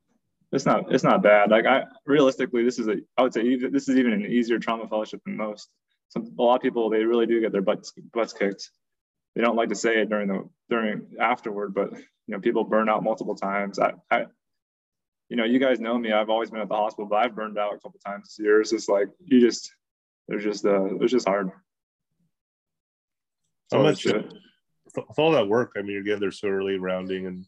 it's not it's not bad. Like I realistically, this is a I would say even, this is even an easier trauma fellowship than most. Some a lot of people they really do get their butts butts kicked. They don't like to say it during the during afterward, but you know people burn out multiple times. I, I you know you guys know me. I've always been at the hospital, but I've burned out a couple times this year. It's just like you just there's just uh it's just hard. How much with all that work? I mean, again, they're so early rounding and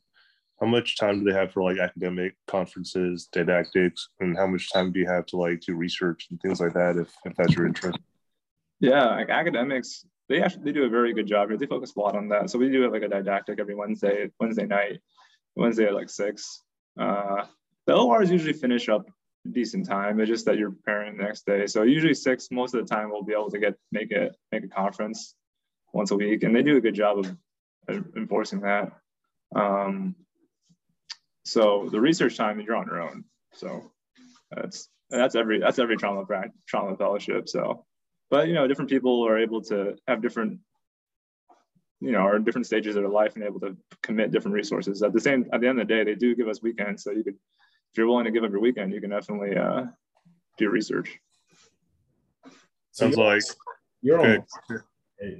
how much time do they have for like academic conferences, didactics, and how much time do you have to like do research and things like that if, if that's your interest? Yeah, like academics, they actually they do a very good job here. They focus a lot on that. So we do have like a didactic every Wednesday, Wednesday night, Wednesday at like six. Uh, the ORs usually finish up decent time. It's just that you're preparing the next day. So usually six, most of the time we'll be able to get make it make a conference once a week, and they do a good job of enforcing that. Um, so the research time you're on your own. So that's that's every that's every trauma trauma fellowship. So, but you know, different people are able to have different, you know, are in different stages of their life and able to commit different resources. At the same at the end of the day, they do give us weekends. So you could, if you're willing to give up your weekend, you can definitely uh, do research. Sounds like you're okay. almost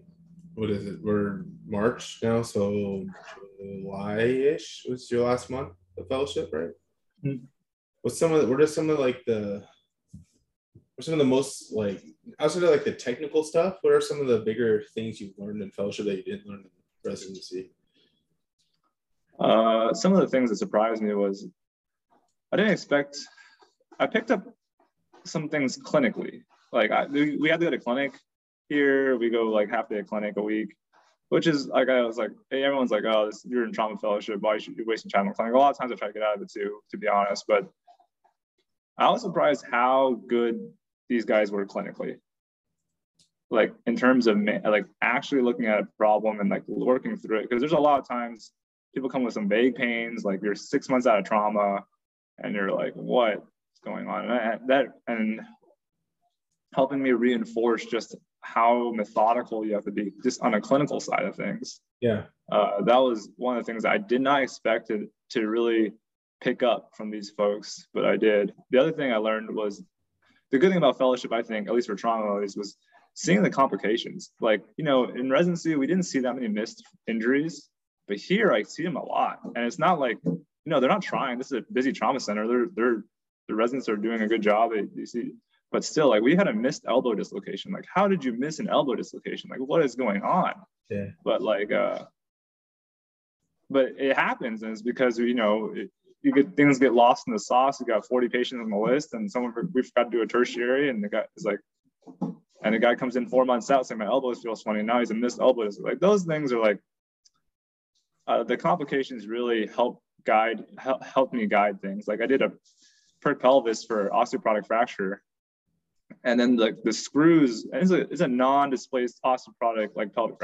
what is it? We're March now, so July-ish was your last month the fellowship, right? Mm-hmm. What's some of the, what are some of like the what are some of the most like outside of like the technical stuff? What are some of the bigger things you've learned in fellowship that you didn't learn in residency? Uh, some of the things that surprised me was I didn't expect. I picked up some things clinically. Like I, we had to go to clinic here. We go like half day clinic a week which is like I was like, everyone's like, oh, this, you're in trauma fellowship. Why should you wasting time on clinic? A lot of times I try to get out of it too, to be honest. But I was surprised how good these guys were clinically. Like in terms of like actually looking at a problem and like working through it, because there's a lot of times people come with some vague pains, like you're six months out of trauma, and you're like, what's going on? And that and helping me reinforce just how methodical you have to be just on a clinical side of things. Yeah. Uh, that was one of the things I did not expect to, to really pick up from these folks, but I did. The other thing I learned was the good thing about fellowship, I think, at least for trauma is was seeing the complications. Like, you know, in residency, we didn't see that many missed injuries. But here I see them a lot. And it's not like, you know, they're not trying. This is a busy trauma center. They're they're the residents are doing a good job. They, they see but still like we had a missed elbow dislocation. Like, how did you miss an elbow dislocation? Like, what is going on? Yeah. But like uh but it happens and it's because you know it, you get things get lost in the sauce. You got 40 patients on the list, and someone we forgot to do a tertiary, and the guy is like, and the guy comes in four months out saying my elbow feels funny. Now he's a missed elbow. Like those things are like uh, the complications really help guide help, help me guide things. Like I did a per pelvis for osteoporotic fracture, and then the, the screws it's a, it's a non-displaced awesome product like pelvic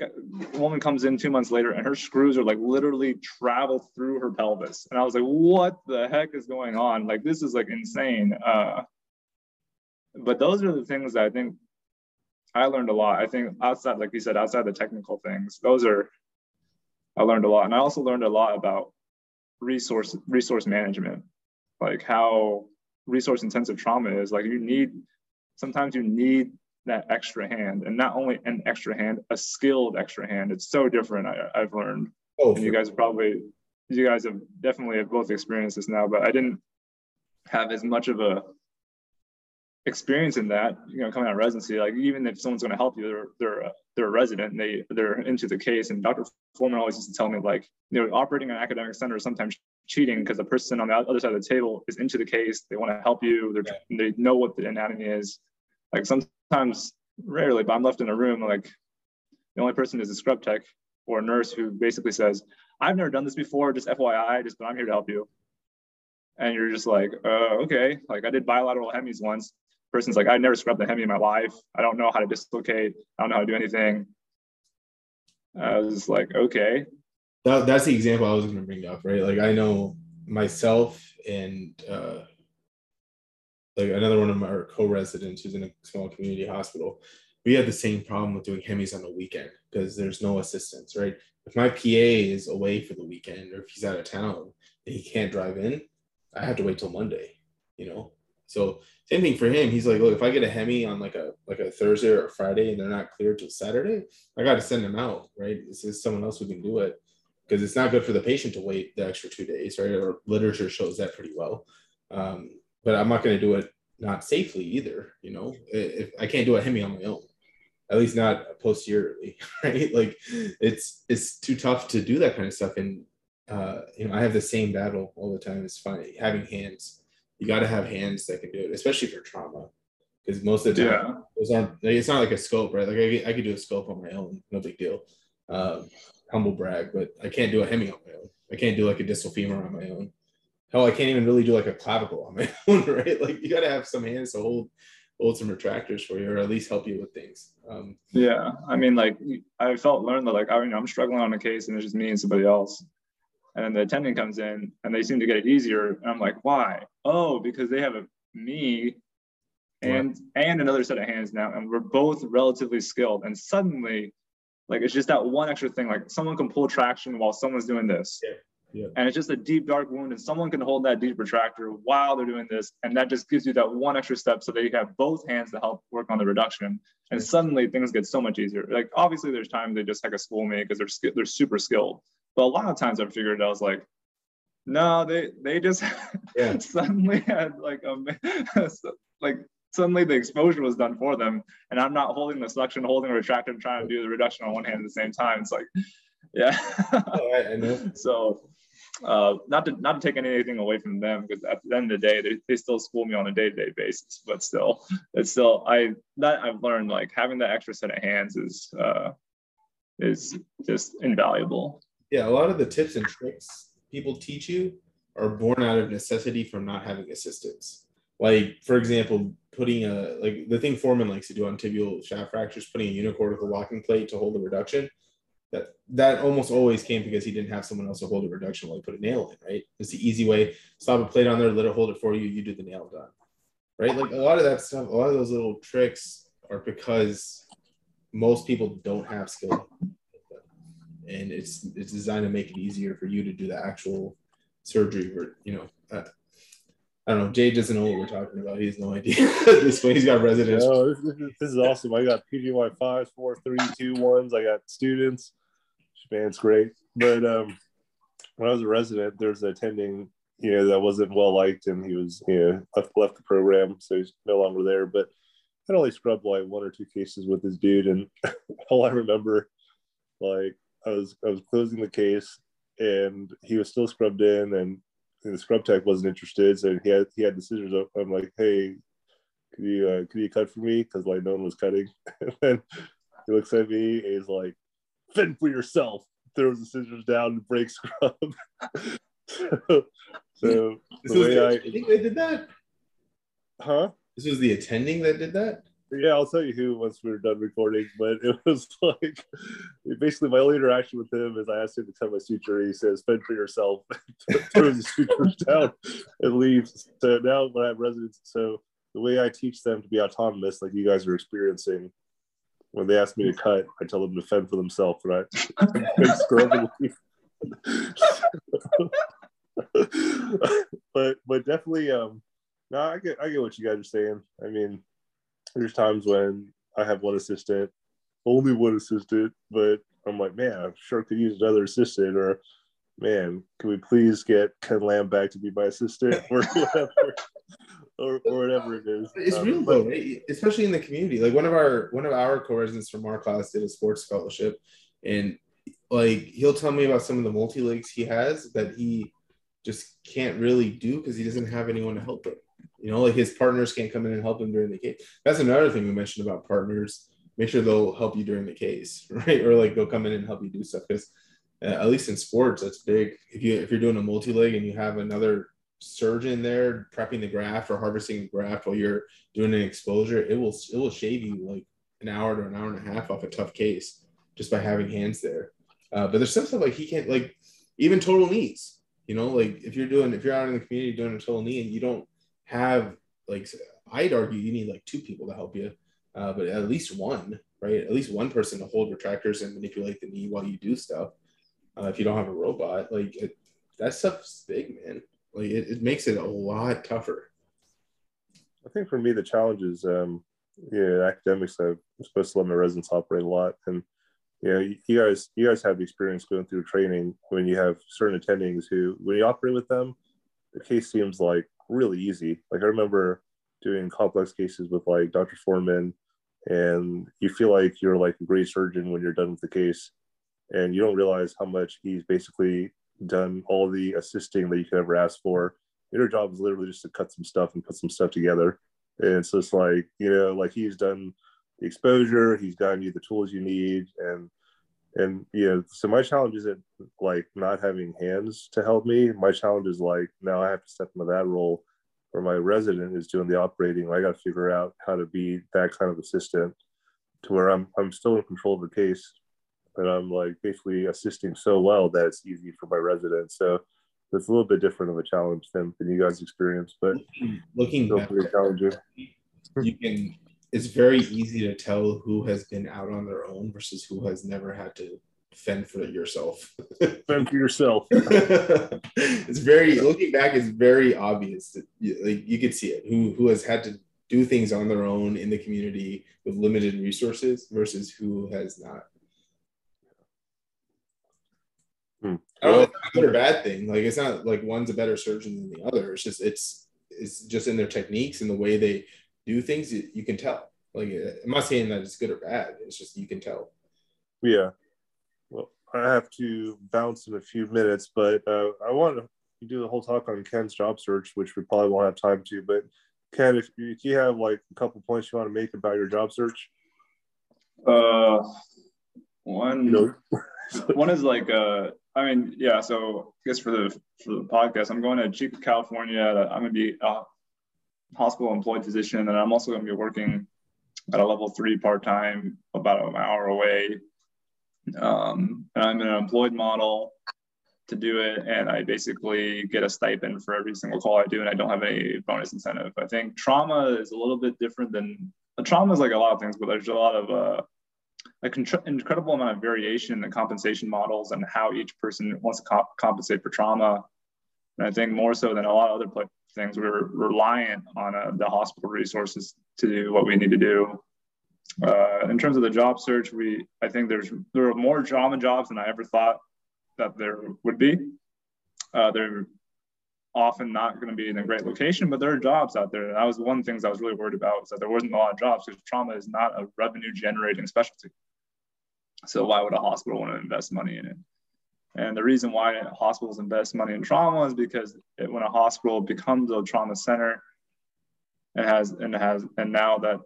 a woman comes in two months later and her screws are like literally travel through her pelvis. And i was like what the heck is going on? Like this is like insane. Uh, but those are the things that i think i learned a lot. I think outside like you said outside the technical things those are i learned a lot. And i also learned a lot about resource resource management. Like how resource intensive trauma is like you need sometimes you need that extra hand and not only an extra hand a skilled extra hand. It's so different I, have learned. Oh and you guys probably you guys have definitely have both experienced this now but i didn't have as much of a experience in that you know coming out of residency. Like even if someone's going to help you they're they're a, they're a resident and they they're into the case. And dr foreman always used to tell me like you know operating an academic center is sometimes cheating because the person on the other side of the table is into the case they want to help you they're, they know what the anatomy is like sometimes, rarely, but I'm left in a room like the only person is a scrub tech or a nurse who basically says, "I've never done this before, just FYI, just but I'm here to help you." And you're just like, uh, okay. Like I did bilateral hemis once. Person's like, I never scrubbed the hemi in my life. I don't know how to dislocate. I don't know how to do anything. I was like, okay. That, that's the example I was going to bring up, right? Like I know myself and uh, like another one of my co-residents who's in a small community hospital we had the same problem with doing hemis on the weekend because there's no assistance right? If my pa is away for the weekend or if he's out of town and he can't drive in i have to wait till monday you know? So same thing for him. He's like look if i get a hemi on like a like a thursday or a friday and they're not cleared till saturday i got to send them out right? This is someone else who can do it because it's not good for the patient to wait the extra two days right or literature shows that pretty well um, but I'm not going to do it not safely either. You know, if I can't do a hemi on my own, at least not posteriorly, right? Like it's it's too tough to do that kind of stuff. And uh, you know, I have the same battle all the time. It's funny having hands. You got to have hands that can do it, especially for trauma, because most of the time yeah. those aren't. It's not like a scope, right? Like I, I could do a scope on my own, no big deal. Um, humble brag, but I can't do a hemi on my own. I can't do like a distal femur on my own hell, I can't even really do like a clavicle on my own, right? Like you got to have some hands to hold hold some retractors for you, or at least help you with things. Um, yeah, I mean, like I felt learned that like I mean I'm struggling on a case and it's just me and somebody else, and then the attendant comes in and they seem to get it easier, and I'm like, why? Oh, because they have a me and right. and another set of hands now, and we're both relatively skilled, and suddenly. Like it's just that one extra thing. Like someone can pull traction while someone's doing this. Yeah yeah. And it's just a deep, dark wound, and someone can hold that deep retractor while they're doing this. And that just gives you that one extra step so that you have both hands to help work on the reduction. And suddenly things get so much easier. Like, obviously, there's times they just heck a schoolmate because they're, they're super skilled. But a lot of times I've figured I was like, no, they they just yeah. suddenly had like a like suddenly the exposure was done for them, and I'm not holding the suction, holding a retractor, and trying to do the reduction on one hand at the same time. It's like, yeah. so uh, not to not to take anything away from them because at the end of the day they, they still school me on a day-to-day basis but still it's still i that i've learned like having that extra set of hands is uh is just invaluable yeah a lot of the tips and tricks people teach you are born out of necessity from not having assistance like for example putting a like the thing foreman likes to do on tibial shaft fractures putting a unicortical locking plate to hold the reduction that that almost always came because he didn't have someone else to hold a reduction while he put a nail in, right? It's the easy way. Slap a plate on there, let it hold it for you, you do the nail done. Right? Like a lot of that stuff, a lot of those little tricks are because most people don't have skill. And it's it's designed to make it easier for you to do the actual surgery or you know uh, I don't know. Jay doesn't know what we're talking about. He has no idea this point. He's got residents. Oh, this, this, is awesome. I got PGY fives, four, three, two, ones. I got students it's great. But um, when I was a resident, there's an attending, you know, that wasn't well liked, and he was, you know, left, left the program, so he's no longer there. But I'd only scrubbed like one or two cases with this dude, and all I remember, like, I was I was closing the case, and he was still scrubbed in, and the scrub tech wasn't interested, so he had he had the scissors up. I'm like, hey, could you uh, could you cut for me? Because like no one was cutting. and then he looks at me and he's like, fend for yourself. Throws the scissors down and breaks scrub. so, so the way I, I think they did that. Huh? This was the attending that did that. Yeah, I'll tell you who once we are done recording. But it was like basically my only interaction with him is I asked him to cut my suture. He says, "Fend for yourself." Throws the sutures down and leaves. So now when I have residents, so the way I teach them to be autonomous, like you guys are experiencing, when they ask me to cut, I tell them to fend for themselves, right? but but definitely, um, no, I get I get what you guys are saying. I mean, there's times when I have one assistant, only one assistant, but I'm like, man, I sure could use another assistant, or man, can we please get Ken Lam back to be my assistant, or whatever or, or whatever it is. It's um, real though, right? especially in the community. Like one of our one of our co-residents from our class did a sports fellowship, and like he'll tell me about some of the multi leagues he has that he just can't really do because he doesn't have anyone to help him. You know, like his partners can't come in and help him during the case. That's another thing we mentioned about partners. Make sure they'll help you during the case, right? Or like they'll come in and help you do stuff because uh, at least in sports, that's big. If you if you're doing a multi leg and you have another surgeon there prepping the graft or harvesting the graft while you're doing an exposure, it will it will shave you like an hour to an hour and a half off a tough case just by having hands there. Uh, but there's some stuff like he can't like even total knees. You know, like if you're doing if you're out in the community doing a total knee and you don't have like I'd argue you need like two people to help you, uh, but at least one, right? At least one person to hold retractors and manipulate the knee while you do stuff. Uh, if you don't have a robot, like it, that stuff's big, man. Like it, it makes it a lot tougher. I think for me the challenge is um yeah, academics I'm supposed to let my residents operate a lot. And you know, you guys you guys have the experience going through training when you have certain attendings who when you operate with them, the case seems like really easy. Like I remember doing complex cases with like Dr. Foreman and you feel like you're like a great surgeon when you're done with the case and you don't realize how much he's basically done all the assisting that you could ever ask for. Your job is literally just to cut some stuff and put some stuff together. And so it's like, you know, like he's done the exposure, he's gotten you the tools you need. And, and, you know, so my challenge isn't like not having hands to help me. My challenge is like, now I have to step into that role where my resident is doing the operating. I got to figure out how to be that kind of assistant to where I'm, I'm still in control of the case, but I'm like basically assisting so well that it's easy for my resident So it's a little bit different of a challenge than, than you guys experience, but looking back, pretty challenging. You can. It's very easy to tell who has been out on their own versus who has never had to fend for yourself. fend for yourself. it's very looking back. It's very obvious that you, like you can see it. Who who has had to do things on their own in the community with limited resources versus who has not. Hmm. I don't know it's a good or bad thing. Like it's not like one's a better surgeon than the other. It's just it's it's just in their techniques and the way they do things. You, you can tell. Like I'm not saying that it's good or bad. It's just you can tell. Yeah. Well, I have to bounce in a few minutes, but uh, I want to do the whole talk on Ken's job search, which we probably won't have time to. But Ken, if you, if you have like a couple points you want to make about your job search, uh, one. You know? one is like uh I mean, yeah. So I guess for the for the podcast, I'm going to Chico, California. I'm going to be a hospital employed physician, and I'm also going to be working at a level three part time, about an hour away. Um, and I'm in an employed model to do it, and I basically get a stipend for every single call I do, and I don't have any bonus incentive. I think trauma is a little bit different than a trauma is like a lot of things, but there's a lot of uh, like incredible amount of variation in the compensation models and how each person wants to comp- compensate for trauma. And I think more so than a lot of other things, we're reliant on uh, the hospital resources to do what we need to do. uh, in terms of the job search, we I think there's there are more trauma jobs than I ever thought that there would be. Uh, they're often not going to be in a great location, but there are jobs out there. And that was one of the things I was really worried about was that there wasn't a lot of jobs because trauma is not a revenue generating specialty. So why would a hospital want to invest money in it? And the reason why hospitals invest money in trauma is because it, when a hospital becomes a trauma center and has and has and now that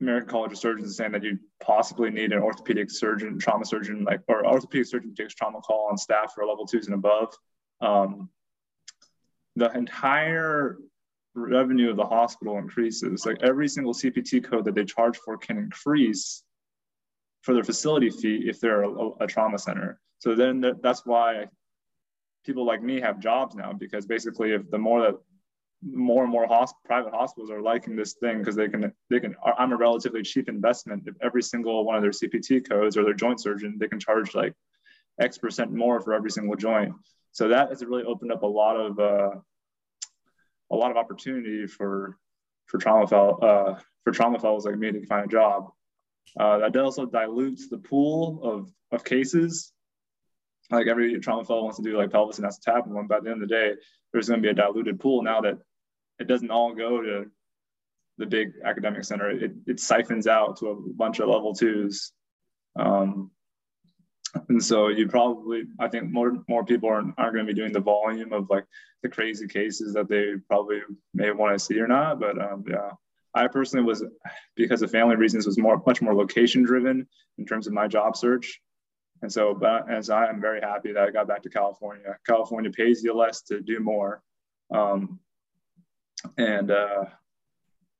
American College of Surgeons is saying that you possibly need an orthopedic surgeon, trauma surgeon, like or orthopedic surgeon takes trauma call on staff for level twos and above. Um, the entire revenue of the hospital increases. Like every single CPT code that they charge for can increase for their facility fee if they're a, a trauma center. So then that's why people like me have jobs now because basically if the more that more and more hosp- private hospitals are liking this thing because they can they can I'm a relatively cheap investment if every single one of their CPT codes or their joint surgeon they can charge like X percent more for every single joint. So that has really opened up a lot of uh, a lot of opportunity for for trauma uh, for trauma fellows like me to find a job. Uh, that also dilutes the pool of of cases. Like every trauma fellow wants to do like pelvis and acetabulum, but at the end of the day, there's going to be a diluted pool now that it doesn't all go to the big academic center. It, it siphons out to a bunch of level twos. Um, and so you probably, I think more more people aren't, aren't going to be doing the volume of like the crazy cases that they probably may want to see or not. But um, yeah, I personally was because of family reasons was more much more location driven in terms of my job search. And so, but as I am very happy that I got back to California. California pays you less to do more. Um, and uh,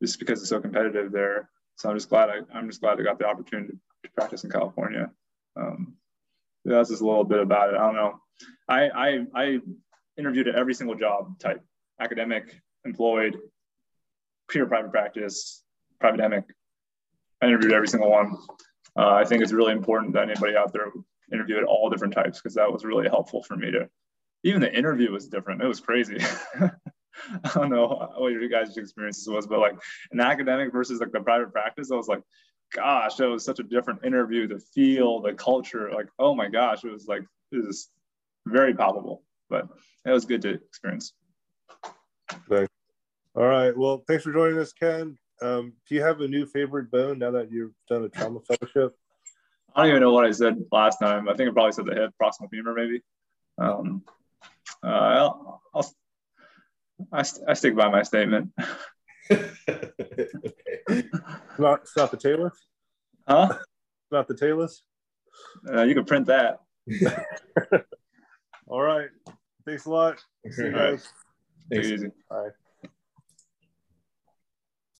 just because it's so competitive there. So I'm just glad I, I'm just glad I got the opportunity to practice in California. Um, that's just a little bit about it. I don't know. I, I, I interviewed at every single job type, academic, employed, pure private practice, private academic. I interviewed every single one. Uh, I think it's really important that anybody out there interview at all different types because that was really helpful for me to. Even the interview was different. It was crazy. I don't know what your guys' experiences was, but like an academic versus like the private practice, I was like, gosh, that was such a different interview. The feel, the culture, like, oh my gosh, it was like it was very palpable. But it was good to experience. All right. Well, thanks for joining us, Ken. Um, do you have a new favorite bone now that you've done a trauma fellowship? I don't even know what I said last time. I think I probably said the hip, proximal femur, maybe. Um, uh, I'll, I'll, I, st- I stick by my statement. it's, not, it's not the talus? Huh? It's not the talus? Uh, you can print that. All right. Thanks a lot. See you guys. Thanks. Easy. Bye.